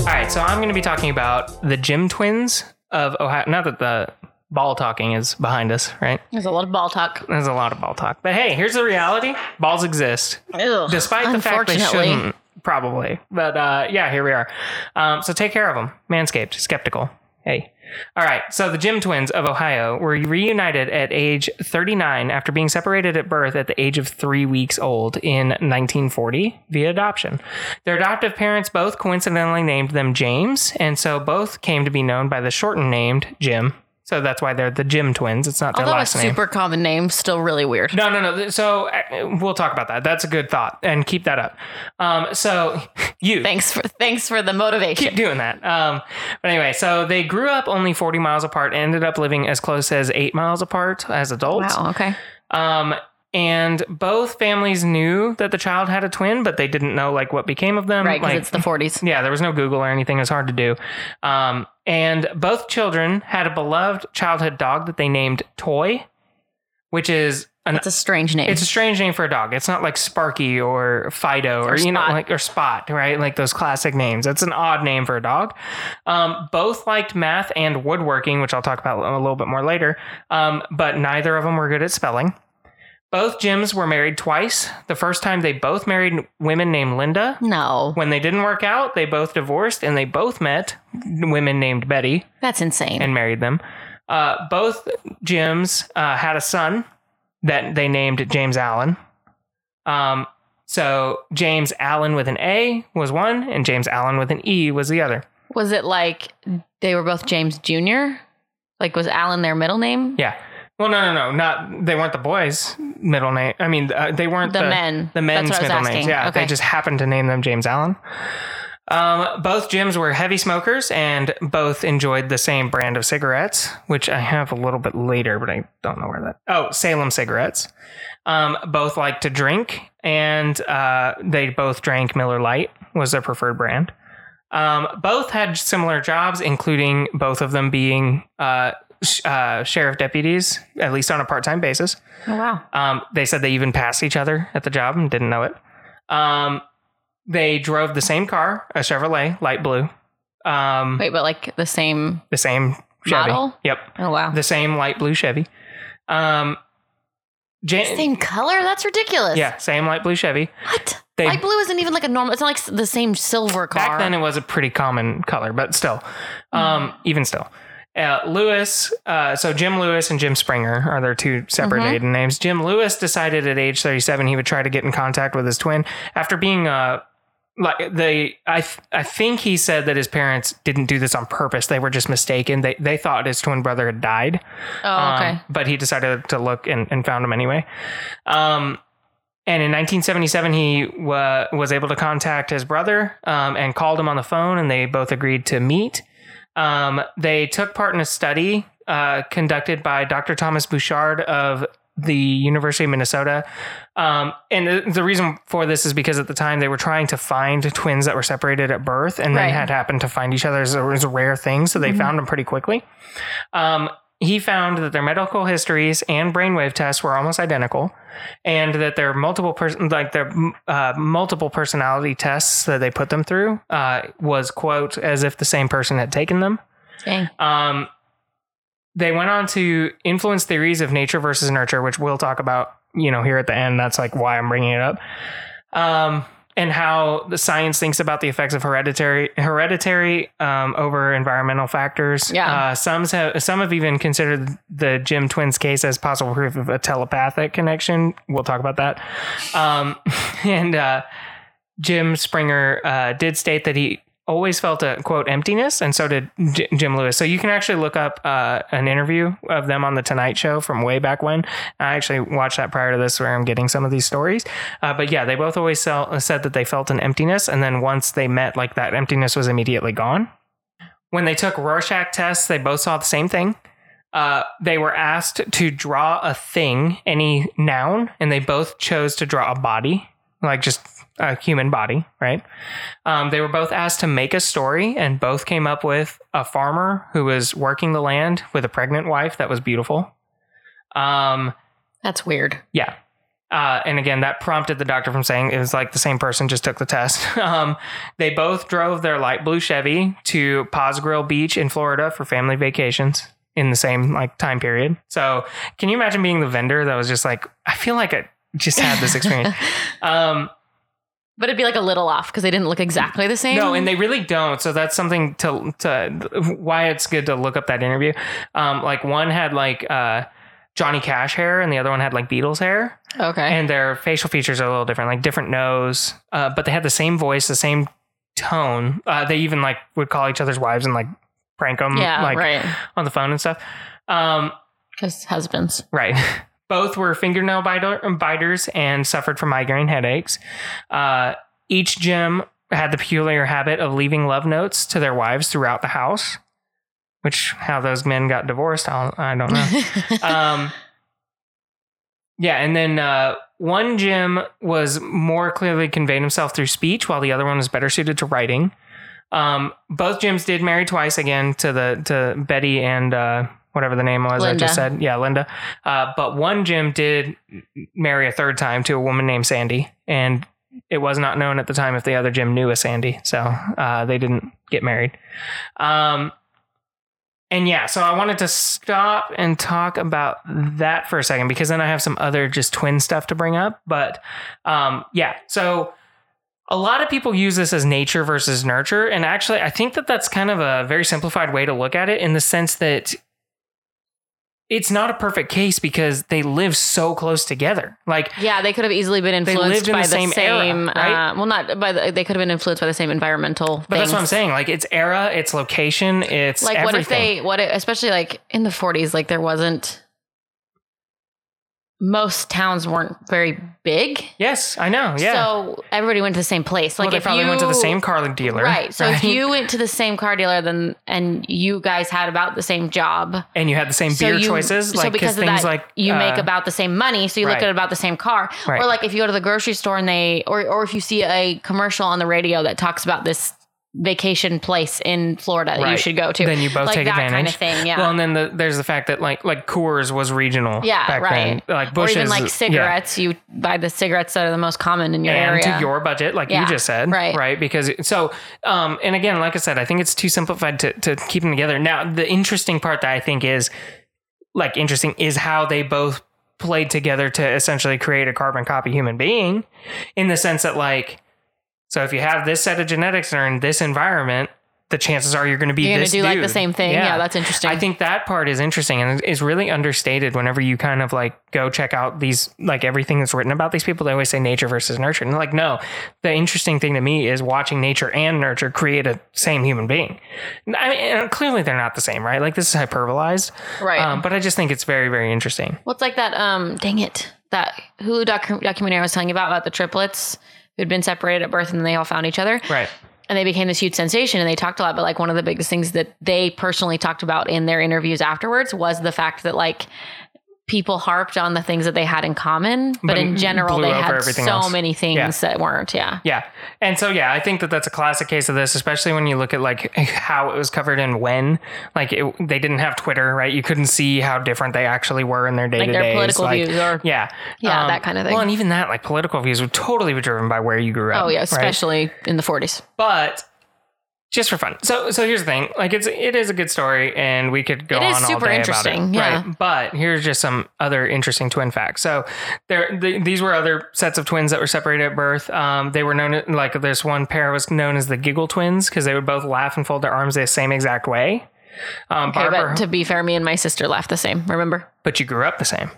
All right, so I'm going to be talking about the Jim twins of Ohio. Not that the ball talking is behind us, right? There's a lot of ball talk. There's a lot of ball talk. But hey, here's the reality balls exist. Ugh, Despite the fact they unfortunately. shouldn't, probably. But uh, yeah, here we are. Um, so take care of them. Manscaped, skeptical. Hey. All right. So the Jim twins of Ohio were reunited at age 39 after being separated at birth at the age of three weeks old in 1940 via adoption. Their adoptive parents both coincidentally named them James, and so both came to be known by the shortened named Jim. So that's why they're the Jim twins. It's not their Although a last name. super common name, still really weird. No, no, no. So uh, we'll talk about that. That's a good thought, and keep that up. Um, so [laughs] you Thanks for thanks for the motivation. keep doing that. Um, but anyway, so they grew up only 40 miles apart, ended up living as close as eight miles apart as adults. Wow. Okay. Um, and both families knew that the child had a twin, but they didn't know like what became of them. Right, because Like, it's the 40s. [laughs] yeah, there was no Google or anything. It was hard to do. Um, and both children had a beloved childhood dog that they named Toy, which is an It's a strange name. it's a strange name for a dog. It's not like Sparky or Fido or, Or you know Spot. like or Spot, right? Like those classic names. It's an odd name for a dog. Um, both liked math and woodworking, which I'll talk about a little bit more later. Um, but neither of them were good at spelling. Both Jims were married twice. The first time they both married women named Linda. no, When they didn't work out, they both divorced and they both met women named Betty that's insane. and married them. Uh, both Jims uh, had a son that they named James Allen. Um, so James Allen with an A was one, and James Allen with an E was the other. was it like they were both James Jr.? Like was Alan their middle name? Yeah. Well, no, no, no, not they weren't the boys' middle name. I mean, uh, they weren't The the, men. The men's That's what I was middle names. asking. Yeah, they just happened to name them James Allen. Um, both Jims were heavy smokers and both enjoyed the same brand of cigarettes, which I have a little bit later, but I don't know where that. Oh, Salem cigarettes. Um, both liked to drink, and uh, they both drank Miller Lite was their preferred brand. Um, both had similar jobs, including both of them being uh, uh, sheriff deputies, at least on a part-time basis. Oh wow. Um, they said they even passed each other at the job and didn't know it. Um, they drove the same car, a Chevrolet, light blue. Um, Wait, but like the same. the same Chevy. Model? Yep, Oh wow. the same light blue Chevy. Um, Jan- same color? That's ridiculous. yeah, same light blue Chevy. What? They- Light blue isn't even like a normal. It's not like the same silver car. Back then, it was a pretty common color, but still, um, even still. Uh, Lewis, uh, so Jim Lewis and Jim Springer are their two separate Mhm. maiden names. Jim Lewis decided at age 37 he would try to get in contact with his twin after being uh, like they I th- I think he said that his parents didn't do this on purpose. They were just mistaken. They they thought his twin brother had died. oh, okay. Um, but he decided to look and, and found him anyway. Um, and in 1977, he wa was able to contact his brother um, and called him on the phone, and they both agreed to meet. Um, they took part in a study uh, conducted by Dr. Thomas Bouchard of the University of Minnesota. Um, and the, reason for this is because at the time they were trying to find twins that were separated at birth and then Right. had happened to find each other as a, a rare thing. So they found them pretty quickly. Um, he found that their medical histories and brainwave tests were almost identical, and that their multiple person like their uh, multiple personality tests that they put them through uh, was quote as if the same person had taken them. Dang. Um, they went on to influence theories of nature versus nurture, which we'll talk about, you know, here at the end. That's like why I'm bringing it up. Um, and how the science thinks about the effects of hereditary hereditary um, over environmental factors. Yeah. Uh, some have some have even considered the Jim twins case as possible proof of a telepathic connection. We'll talk about that. Um, [laughs] and uh, Jim Springer uh, did state that he always felt a quote emptiness, and so did J- Jim Lewis. So you can actually look up uh, an interview of them on the Tonight Show from way back when. I actually watched that prior to this, where I'm getting some of these stories. Uh, but yeah, they both always sell, said that they felt an emptiness, and then once they met, like that emptiness was immediately gone. When they took Rorschach tests, they both saw the same thing. Uh, they were asked to draw a thing, any noun, and they both chose to draw a body, like just a human body, right? Um, they were both asked to make a story, and both came up with a farmer who was working the land with a pregnant wife that was beautiful. Um, That's weird. yeah. Uh, and again, that prompted the doctor from saying it was like the same person just took the test. [laughs] Um, they both drove their light blue Chevy to Pass-a-Grille Beach in Florida for family vacations. in the same like time period. So can you imagine being the vendor that was just like, I feel like I just had this experience. [laughs] um, But it'd be like a little off because they didn't look exactly the same. no, and they really don't. So that's something to to why it's good to look up that interview. Um, like one had like uh, Johnny Cash hair, and the other one had like Beatles hair, okay. and their facial features are a little different, like different nose, uh, but they had the same voice, the same tone. Uh, they even like would call each other's wives and like prank them, yeah, like right. on the phone and stuff. Um, Because husbands. Right. [laughs] Both were fingernail biter- biters and suffered from migraine headaches. Uh, each Jim had the peculiar habit of leaving love notes to their wives throughout the house, which how those men got divorced, I'll, I don't know. [laughs] um, yeah, and then uh, one Jim was more clearly conveyed himself through speech, while the other one was better suited to writing. Um, both Jims did marry twice again to the to Betty and uh, whatever the name was I just said. Yeah, Linda. Uh, but one Jim did marry a third time to a woman named Sandy, and it was not known at the time if the other Jim knew a Sandy, so uh, they didn't get married. Um, and yeah, so I wanted to stop and talk about that for a second because then I have some other just twin stuff to bring up. But um, yeah, so a lot of people use this as nature versus nurture. And actually, I think that that's kind of a very simplified way to look at it in the sense that it's not a perfect case because they live so close together. Like, Yeah, they could have easily been influenced in by the the same same. era, right? uh, well, not by the, they could have been influenced by the same environmental. but that's what I'm saying. Like, it's era, it's location, it's Like, what if they? What if, especially like in the 40s? Like there wasn't. Most towns weren't very big, Yes, I know. Yeah. so everybody went to the same place. Like well, they if probably you, went to the same car dealer. Right. So if you [laughs] went to the same car dealer, then and you guys had about the same job, and you had the same so beer you- choices, so like because of things that, like you make uh, about the same money, so you look at about the same car. Right. Or like if you go to the grocery store and they, or or if you see a commercial on the radio that talks about this vacation place in Florida that you should go to, Then you both like take that advantage. kind of thing. Yeah. Well, and then the, there's the fact that like like Coors was regional. yeah, right. Then. Like or even like cigarettes, you buy the cigarettes that are the most common in your and area. to your budget, like Yeah, you just said, right. Right, because so, um, and again, like I said, I think it's too simplified to to keep them together. Now, the interesting part that I think is like interesting is how they both played together to essentially create a carbon copy human being, in the sense that like, so if you have this set of genetics and are in this environment. The chances are you're going to be You're gonna this do, like, the same thing. Yeah, that's interesting. I think that part is interesting and is really understated whenever you kind of like go check out these like everything that's written about these people. They always say nature versus nurture, and like no, the interesting thing to me is watching nature and nurture create a same human being. I mean, and clearly they're not the same, right? Like this is hyperbolized, Right. Um, but I just think it's very very interesting. Well, like that. Um, dang it, that Hulu docu- documentary I was telling you about about the triplets who'd been separated at birth and then they all found each other, Right. and they became this huge sensation. And they talked a lot, but like one of the biggest things that they personally talked about in their interviews afterwards was the fact that like people harped on the things that they had in common, but, But in general they had so else. many things Yeah. that weren't. Yeah. Yeah. And so, yeah, I think that that's a classic case of this, especially when you look at like [laughs] how it was covered and when. Like, it, they didn't have Twitter, right? You couldn't see how different they actually were in their day to day political views or yeah, Um, Yeah, that kind of thing. Well, and even that, like, political views would totally be driven by where you grew up. Oh yeah, right? especially in the 40s. But just for fun. So, so here's the thing. Like, it's it is a good story, and we could go It is on all super day interesting, about it. yeah. Right. But here's just some other interesting twin facts. So, there the, these were other sets of twins that were separated at birth. Um, they were known like this one pair was known as the Giggle twins because they would both laugh and fold their arms the same exact way. Um, Okay, Barbara, but to be fair, me and my sister laughed the same. Remember? but you grew up the same.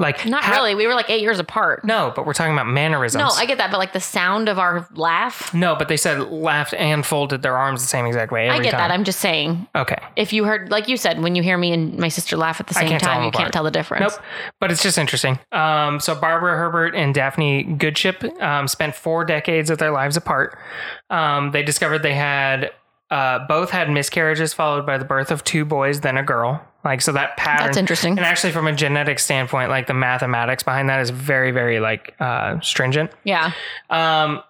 Like Not how- really. We were like eight years apart. No, but we're talking about mannerisms. No, I get that, but like the sound of our laugh, no, but they said laughed and folded their arms the same exact way. I get time. that. I'm just saying, okay. if you heard, like you said, when you hear me and my sister laugh at the same time, you apart. can't tell the difference. Nope. But it's just interesting. Um, so Barbara Herbert and Daphne Goodship um, spent four decades of their lives apart. Um, they discovered they had uh, both had miscarriages followed by the birth of two boys, then a girl. Like so that pattern. That's interesting. And actually, from a genetic standpoint, like the mathematics behind that is very, very like uh, stringent. Yeah. Um,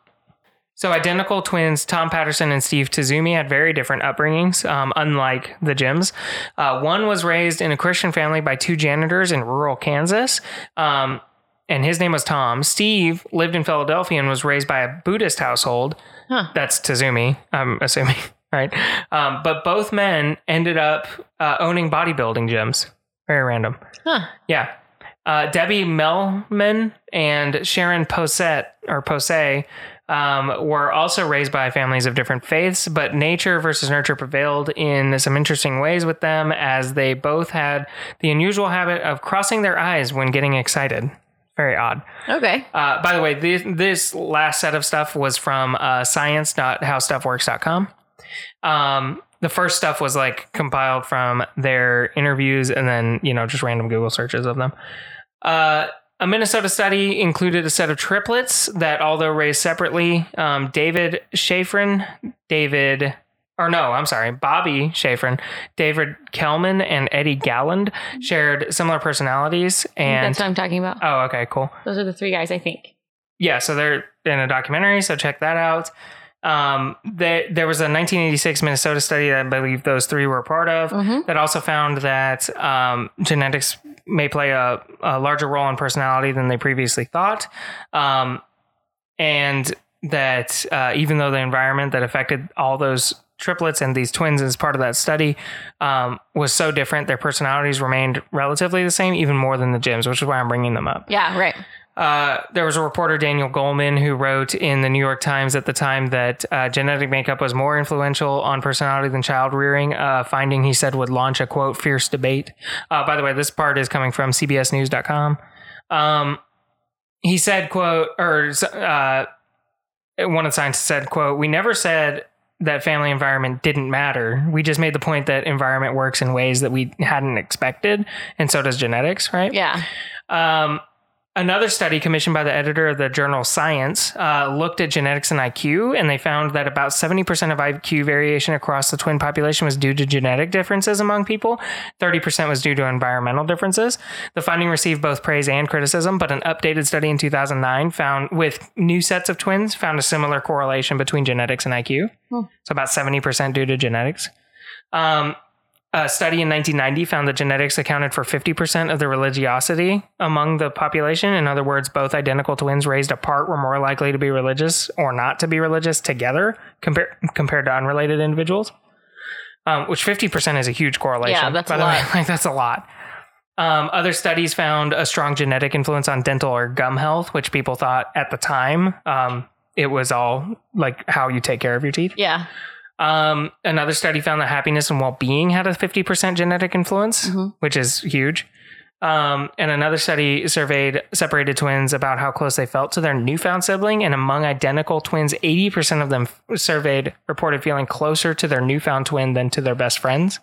so identical twins Tom Patterson and Steve Tazumi had very different upbringings, um, unlike the Jims. Uh, one was raised in a Christian family by two janitors in rural Kansas. Um, and his name was Tom. Steve lived in Philadelphia and was raised by a Buddhist household. Huh. That's Tazumi, I'm assuming. Right? Um, but both men ended up uh, owning bodybuilding gyms. Very random. Huh. Yeah. Uh, Debbie Melman and Sharon Posset or Posey um, were also raised by families of different faiths, but nature versus nurture prevailed in some interesting ways with them as they both had the unusual habit of crossing their eyes when getting excited. Very odd. Okay. Uh, by the way, this, this last set of stuff was from uh, science.howstuffworks.com. Um, the first stuff was like compiled from their interviews and then, you know, just random Google searches of them. Uh, a Minnesota study included a set of triplets that, although raised separately, um, David Shafran, David, or no, I'm sorry, Bobby Shafran, David Kellman, and Eddie Galland shared similar personalities. And That's what I'm talking about. oh, okay, cool. Those are the three guys, I think. Yeah, so they're in a documentary, so check that out. Um, they, there was a 1986 Minnesota study that I believe those three were a part of Mhm. that also found that um, genetics may play a, a larger role in personality than they previously thought. Um, and that uh, even though the environment that affected all those triplets and these twins as part of that study um, was so different, their personalities remained relatively the same, even more than the Jims, which is why I'm bringing them up. Yeah, right. Uh, there was a reporter, Daniel Goleman, who wrote in the New York Times at the time that uh, genetic makeup was more influential on personality than child rearing, uh, finding he said would launch a quote fierce debate. Uh, by the way, this part is coming from CBSNews.com. Um, he said, quote, or uh, one of the scientists said, quote, we never said that family environment didn't matter. We just made the point that environment works in ways that we hadn't expected, and so does genetics, right? Yeah. Um, another study commissioned by the editor of the journal Science uh, looked at genetics and IQ, and they found that about 70% of IQ variation across the twin population was due to genetic differences among people. 30% was due to environmental differences. The finding received both praise and criticism, but an updated study in 2009 found with new sets of twins found a similar correlation between genetics and IQ. Hmm. So about 70% due to genetics. Um, a study in 1990 found that genetics accounted for 50% of the religiosity among the population. In other words, both identical twins raised apart were more likely to be religious or not to be religious together compared compared to unrelated individuals. Um, which 50% is a huge correlation. Yeah, that's a the way. lot. [laughs] Like that's a lot. Um, other studies found a strong genetic influence on dental or gum health, which people thought at the time um, it was all like how you take care of your teeth. Yeah. Um, another study found that happiness and well-being had a 50% genetic influence, Mhm. which is huge. Um, and another study surveyed separated twins about how close they felt to their newfound sibling. And among identical twins, 80% of them f- surveyed reported feeling closer to their newfound twin than to their best friends,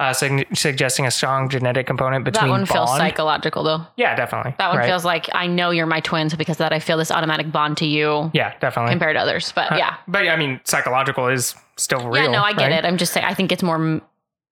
uh, sug- suggesting a strong genetic component between that one feels psychological though. Yeah, definitely. That one Right. feels like I know you're my twin, so because of that I feel this automatic bond to you Yeah, definitely. compared to others. But Uh, yeah. But I mean, psychological is still real. yeah, no, I get right? it. I'm just saying I think it's more m-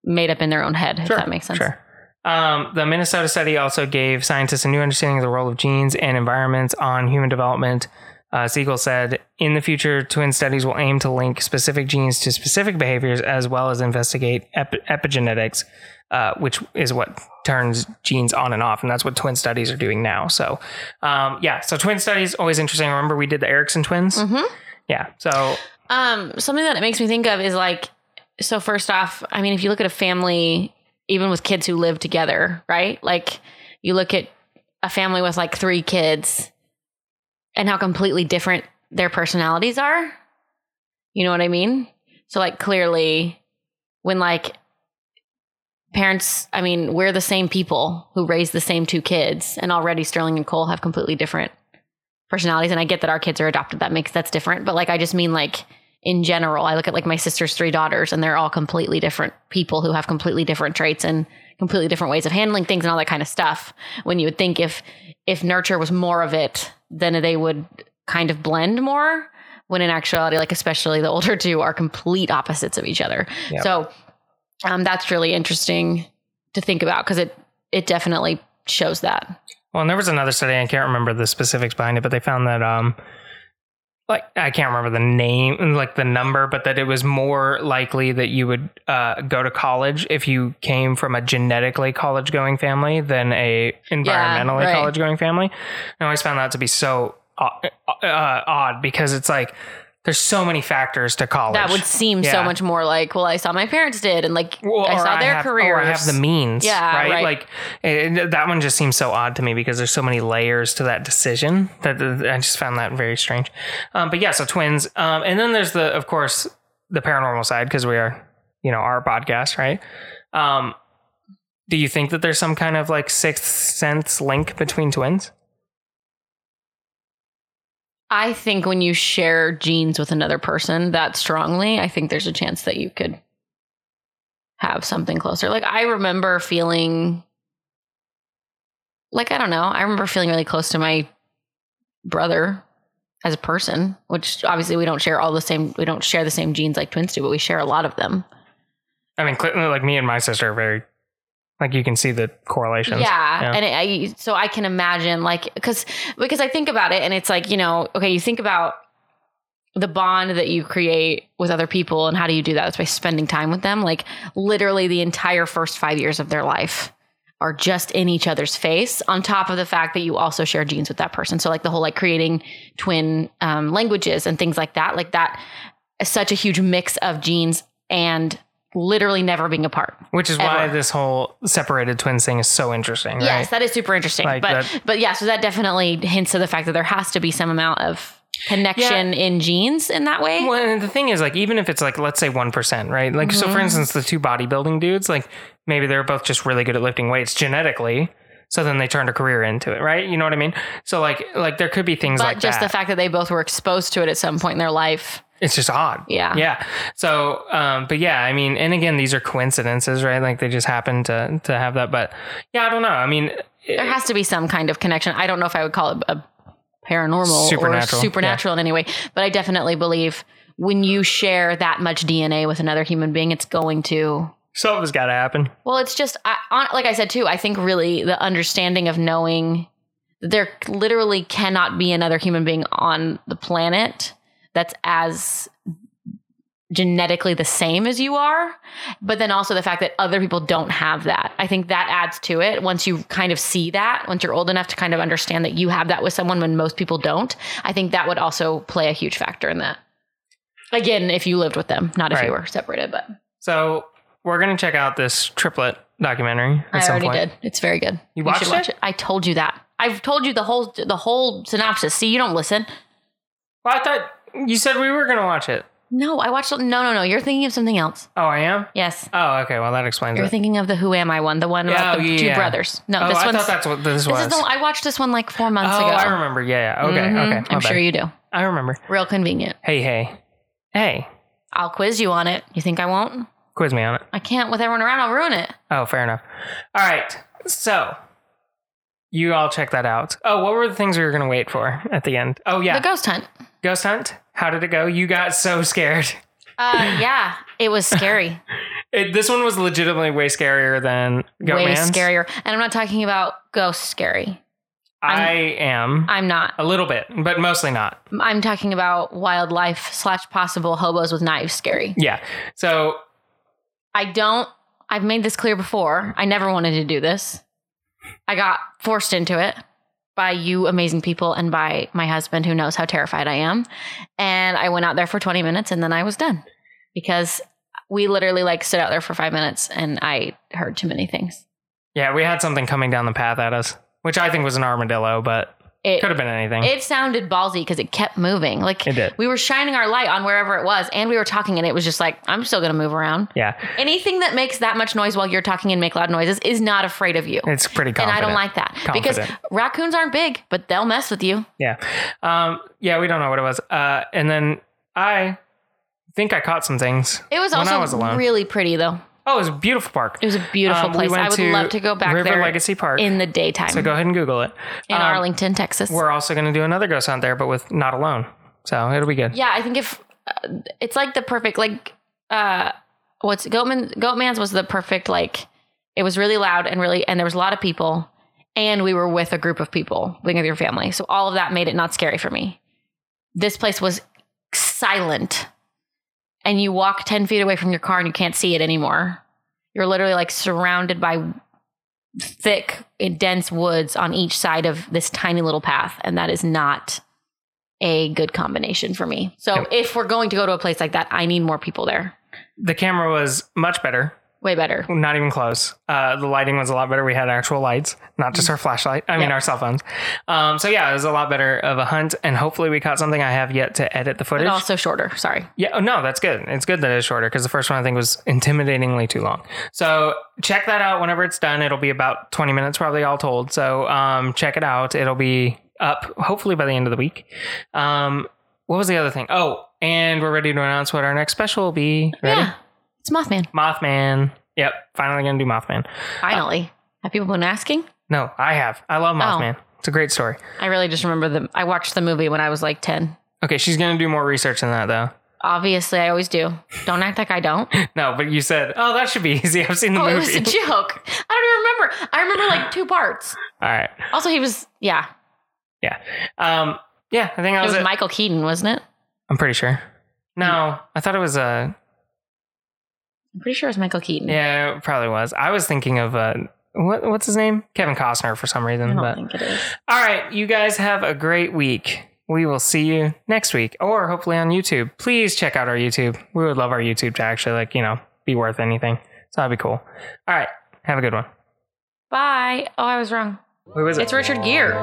made up in their own head, if that makes sense. Sure. Um, the Minnesota study also gave scientists a new understanding of the role of genes and environments on human development. Uh, Segal said, in the future, twin studies will aim to link specific genes to specific behaviors as well as investigate epi- epigenetics, uh, which is what turns genes on and off. And that's what twin studies are doing now. So, um, yeah, so twin studies, always interesting. Remember, we did the Erickson twins? Mhm. Yeah. So, Um, something that it makes me think of is like, so first off, I mean, if you look at a family, even with kids who live together, right? Like, you look at a family with like three kids and how completely different their personalities are. You know what I mean? So, like, clearly, when like parents, I mean, we're the same people who raised the same two kids, and already Sterling and Cole have completely different personalities and i get that our kids are adopted that makes that's different but like i just mean like in general i look at like my sister's three daughters and they're all completely different people who have completely different traits and completely different ways of handling things and all that kind of stuff when you would think if if nurture was more of it then they would kind of blend more when in actuality like especially the older two are complete opposites of each other Yep. so um that's really interesting to think about because it it definitely shows that Well, and there was another study. I can't remember the specifics behind it, but they found that, um, like I can't remember the name, like the number, but that it was more likely that you would uh, go to college if you came from a genetically college going family than a environmentally right. college going family. And I always found that to be so uh, uh, odd because it's like there's so many factors to college. That would seem so much more like, well, I saw my parents did, and like Well, I saw their have, careers. Or I have the means. Yeah, right. right. Like it, that one just seems so odd to me because there's so many layers to that decision that that- I just found that very strange. Um, but yeah, so twins. Um, and then there's the, of course, the paranormal side because we are, you know, our podcast, right? Um, do you think that there's some kind of like sixth sense link between twins? I think when you share genes with another person that strongly, I think there's a chance that you could have something closer. Like I remember feeling like I don't know, I remember feeling really close to my brother as a person, which obviously we don't share all the same we don't share the same genes like twins do, but we share a lot of them. I mean, like me and my sister are very, like you can see the correlations. Yeah, and it, I so I can imagine like because because I think about it and it's like you know okay you think about the bond that you create with other people and how do you do that? It's by spending time with them. Like literally the entire first five years of their life are just in each other's face. On top of the fact that you also share genes with that person. So like the whole like creating twin um, languages and things like that. Like that is such a huge mix of genes and literally never being apart. Which is why this whole separated twins thing is so interesting, right? Yes, that is super interesting. Like but that- but yeah, so that definitely hints to the fact that there has to be some amount of connection in genes in that way. Well, and the thing is, like, even if it's like, let's say one percent, right? Like, so for Mhm. instance, the two bodybuilding dudes, like, maybe they're both just really good at lifting weights genetically. So then they turned a career into it, right? You know what I mean? So like, like there could be things but like just that. the fact that they both were exposed to it at some point in their life. It's just odd. Yeah. Yeah. So, um, but yeah, I mean, and again, these are coincidences, right? Like they just happen to to have that. But yeah, I don't know. I mean, There has to be some kind of connection. I don't know if I would call it a paranormal Supernatural, or supernatural in any way, but I definitely believe when you share that much DNA with another human being, it's going to something's got to happen. Well, it's just I, on, like I said too. I think really the understanding of knowing there literally cannot be another human being on the planet that's as genetically the same as you are, but then also the fact that other people don't have that. I think that adds to it. Once you kind of see that, once you're old enough to kind of understand that you have that with someone when most people don't, I think that would also play a huge factor in that. Again, if you lived with them, not if you were separated, but So we're gonna check out this triplet documentary at I already point. did. It's very good. You should watched watch it? it? I told you that. I've told you the whole the whole synopsis. See, you don't listen. Well, I thought you said we were gonna watch it. No, I watched. No, no, no. You're thinking of something else. Oh, I am. Yes, Oh, okay. Well, that explains it. you're it. thinking of the Who Am I one, the one about Oh, the two yeah. brothers. No, oh, this I one's. thought that's what this, this was. is the. I watched this one like four months oh, ago. I remember. Yeah. yeah. Okay. Mhm. Okay. I'm sure bad. you do. I remember. Real convenient. Hey, hey, hey. I'll quiz you on it. You think I won't? Quiz me on it. I can't with everyone around. I'll ruin it. Oh, fair enough. All right. So you all check that out. Oh, what were the things we were gonna wait for at the end? Oh yeah, The ghost hunt. ghost hunt. How did it go? You got so scared. Uh, yeah, it was scary. [laughs] It, this one was legitimately way scarier than Goat Way Man's. scarier. And I'm not talking about ghost scary. I am I'm not. a little bit, but mostly not. I'm talking about wildlife slash possible hobos with knives scary. Yeah. So I don't, I've made this clear before. I never wanted to do this. I got forced into it by you amazing people and by my husband who knows how terrified I am. And I went out there for 20 minutes and then I was done because we literally like stood out there for five minutes and I heard too many things. yeah, we had something coming down the path at us, which I think was an armadillo, but It could have been anything. It sounded ballsy because it kept moving. Like It did. we were shining our light on wherever it was, and we were talking, and it was just like, I'm still gonna move around. yeah, Anything that makes that much noise while you're talking and make loud noises is not afraid of you. it's pretty and. I don't like that because raccoons aren't big, but they'll mess with you. Yeah. Um, yeah, we don't know what it was. Uh, and then I think I caught some things. It was also was really pretty though. Oh, it was a beautiful park. It was a beautiful Um, we place. went I would love to go back River there Legacy Park. in the daytime so go ahead and Google it. in Um, Arlington, Texas. We're also going to do another ghost hunt there, but with not alone. So it'll be good. Yeah, I think if uh, it's like the perfect like uh what's Goatman Goatman's was the perfect like it was really loud and really and there was a lot of people and we were with a group of people being with your family. So all of that made it not scary for me. This place was silent. And you walk 10 feet away from your car and you can't see it anymore. You're literally like surrounded by thick, eh, dense woods on each side of this tiny little path. And that is not a good combination for me. So if we're going to go to a place like that, I need more people there. The camera was much better. Way better. Not even close. Uh, the lighting was a lot better. We had actual lights, not just our flashlight. I mean, Yeah. our cell phones. Um, so yeah, it was a lot better of a hunt, and hopefully we caught something. I have yet to edit the footage. And also shorter. Sorry. Yeah, oh, no, that's good. It's good that it's shorter because the first one I think was intimidatingly too long. So check that out whenever it's done. It'll be about 20 minutes, probably all told. So um, check it out. It'll be up hopefully by the end of the week. Um, what was the other thing? Oh, and we're ready to announce what our next special will be. Ready? Yeah. It's Mothman. Mothman. Yep, finally gonna do Mothman. Finally. Have people been asking? No, I have. I love Mothman. It's a great story. I really just remember the I watched the movie when I was like 10. Okay, she's gonna do more research than that though. Obviously, I always do. Don't act like I don't. [laughs] No, but you said, oh, that should be [laughs] easy. I've seen the movie. Oh, it was a joke. I don't even remember. I remember like two parts. All right. Also, he was yeah. Yeah. Um, yeah, I think It was, was it. Michael Keaton, wasn't it? I'm pretty sure. No, I thought it was uh I'm pretty sure it was Michael Keaton. yeah, it probably was. I was thinking of uh what what's his name? Kevin Costner for some reason. I don't But think it is. all right, you guys have a great week. We will see you next week or hopefully on YouTube. Please check out our YouTube. We would love our YouTube to actually like, you know, be worth anything. So that'd be cool. All right, have a good one. Bye. Oh, I was wrong. Who was it? It's Richard Gere.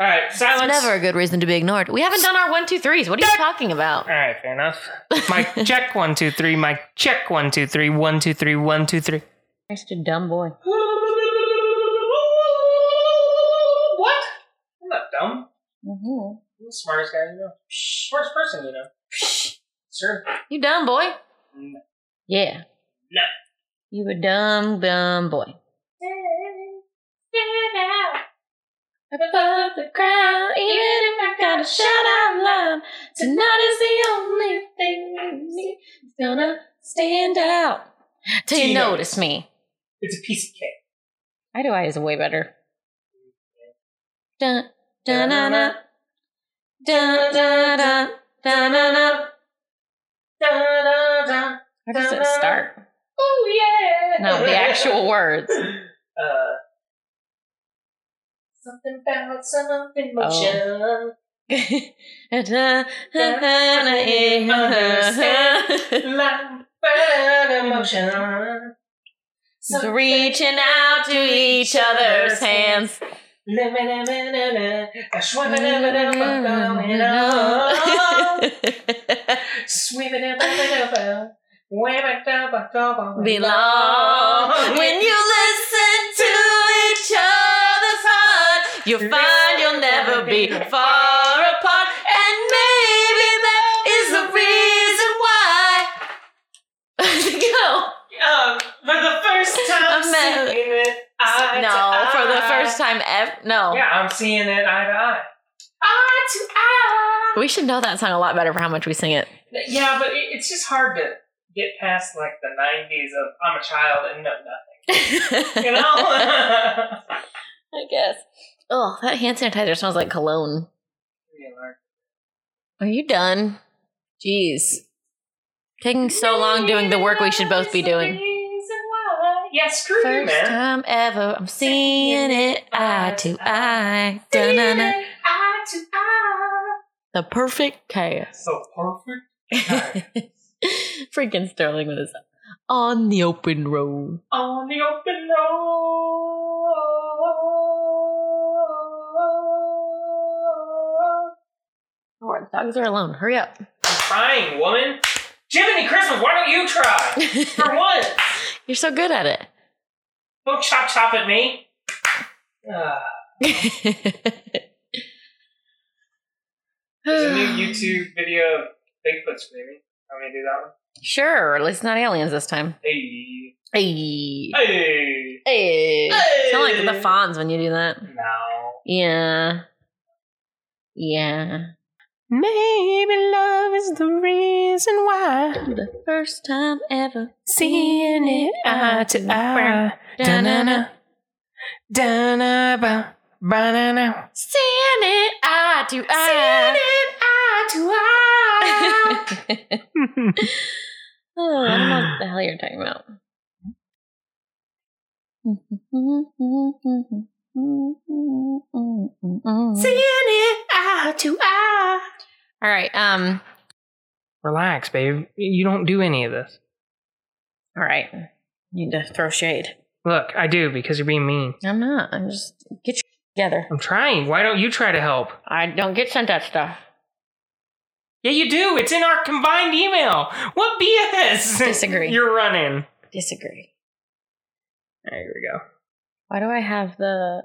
All right, silence. Never a good reason to be ignored. We haven't done our one, two, threes. What are you talking about? All right, fair enough. Mike, [laughs] check one, two, three. Mike, check one, two, three. One, two, three. One, two, three. Mr. Dumb Boy. What? I'm not dumb. Mm-hmm. I'm the smartest guy you know. Smartest person you know. Sure. You dumb boy? No. Yeah. No. You a dumb, dumb boy. Above the crowd, even if I gotta shout out loud, tonight is the only thing you need that's gonna stand out. Till you Tina. notice me. It's a piece of cake. I do I is way better. Dun dun dun dun dun dun dun dun dun dun. How does it start? Oh yeah. No, the [laughs] actual words. Uh, something about something motion. Like burn emotion. So reaching out to each other's hands. Belong when you listen you'll find you'll never be far apart, and maybe that is the reason why. [laughs] Go. Um, for the first [laughs] time I'm mad. seeing it eye no, to for the eye. first time ever. No. Yeah, I'm seeing it eye to eye. Eye to eye. We should know that song a lot better for how much we sing it. Yeah, but it, it's just hard to get past like the '90s of I'm a child and know nothing. [laughs] You know? I guess. Oh, that hand sanitizer smells like cologne. Are you done? Jeez. Taking so long doing the work we should both be doing. Yeah, screw you, First man. time ever, I'm seeing it eye to eye. Da-na-na. Eye to eye. The perfect cast. So perfect. [laughs] Freaking Sterling with his on the open road. On the open road. Oh, our dogs are alone. Hurry up. I'm trying, woman. Jiminy Christmas, why don't you try? [laughs] For once. You're so good at it. Don't chop chop at me. Ah. [laughs] There's a new YouTube video of Bigfoot screaming. Want me to do that one? sure, at least not aliens this time. Hey. Hey. Hey. Hey. Hey. Sound like the fawns when you do that. No. Yeah. Yeah. Maybe love is the reason why. The first time ever. Seeing it eye to eye. Da-na-na. Da-na-ba. Banana. Seeing it eye to eye. [laughs] oh, I don't know what the hell you're talking about. [gasps] [laughs] it eye to eye. All right. Um. Relax, babe. You don't do any of this. All right. You need to throw shade. Look, I do because you're being mean. I'm not. I'm just get your together. I'm trying. Why don't you try to help? I don't get sent that stuff. Yeah, you do. It's in our combined email. What BS? Disagree. [laughs] You're running. Disagree. There we go. Why do I have the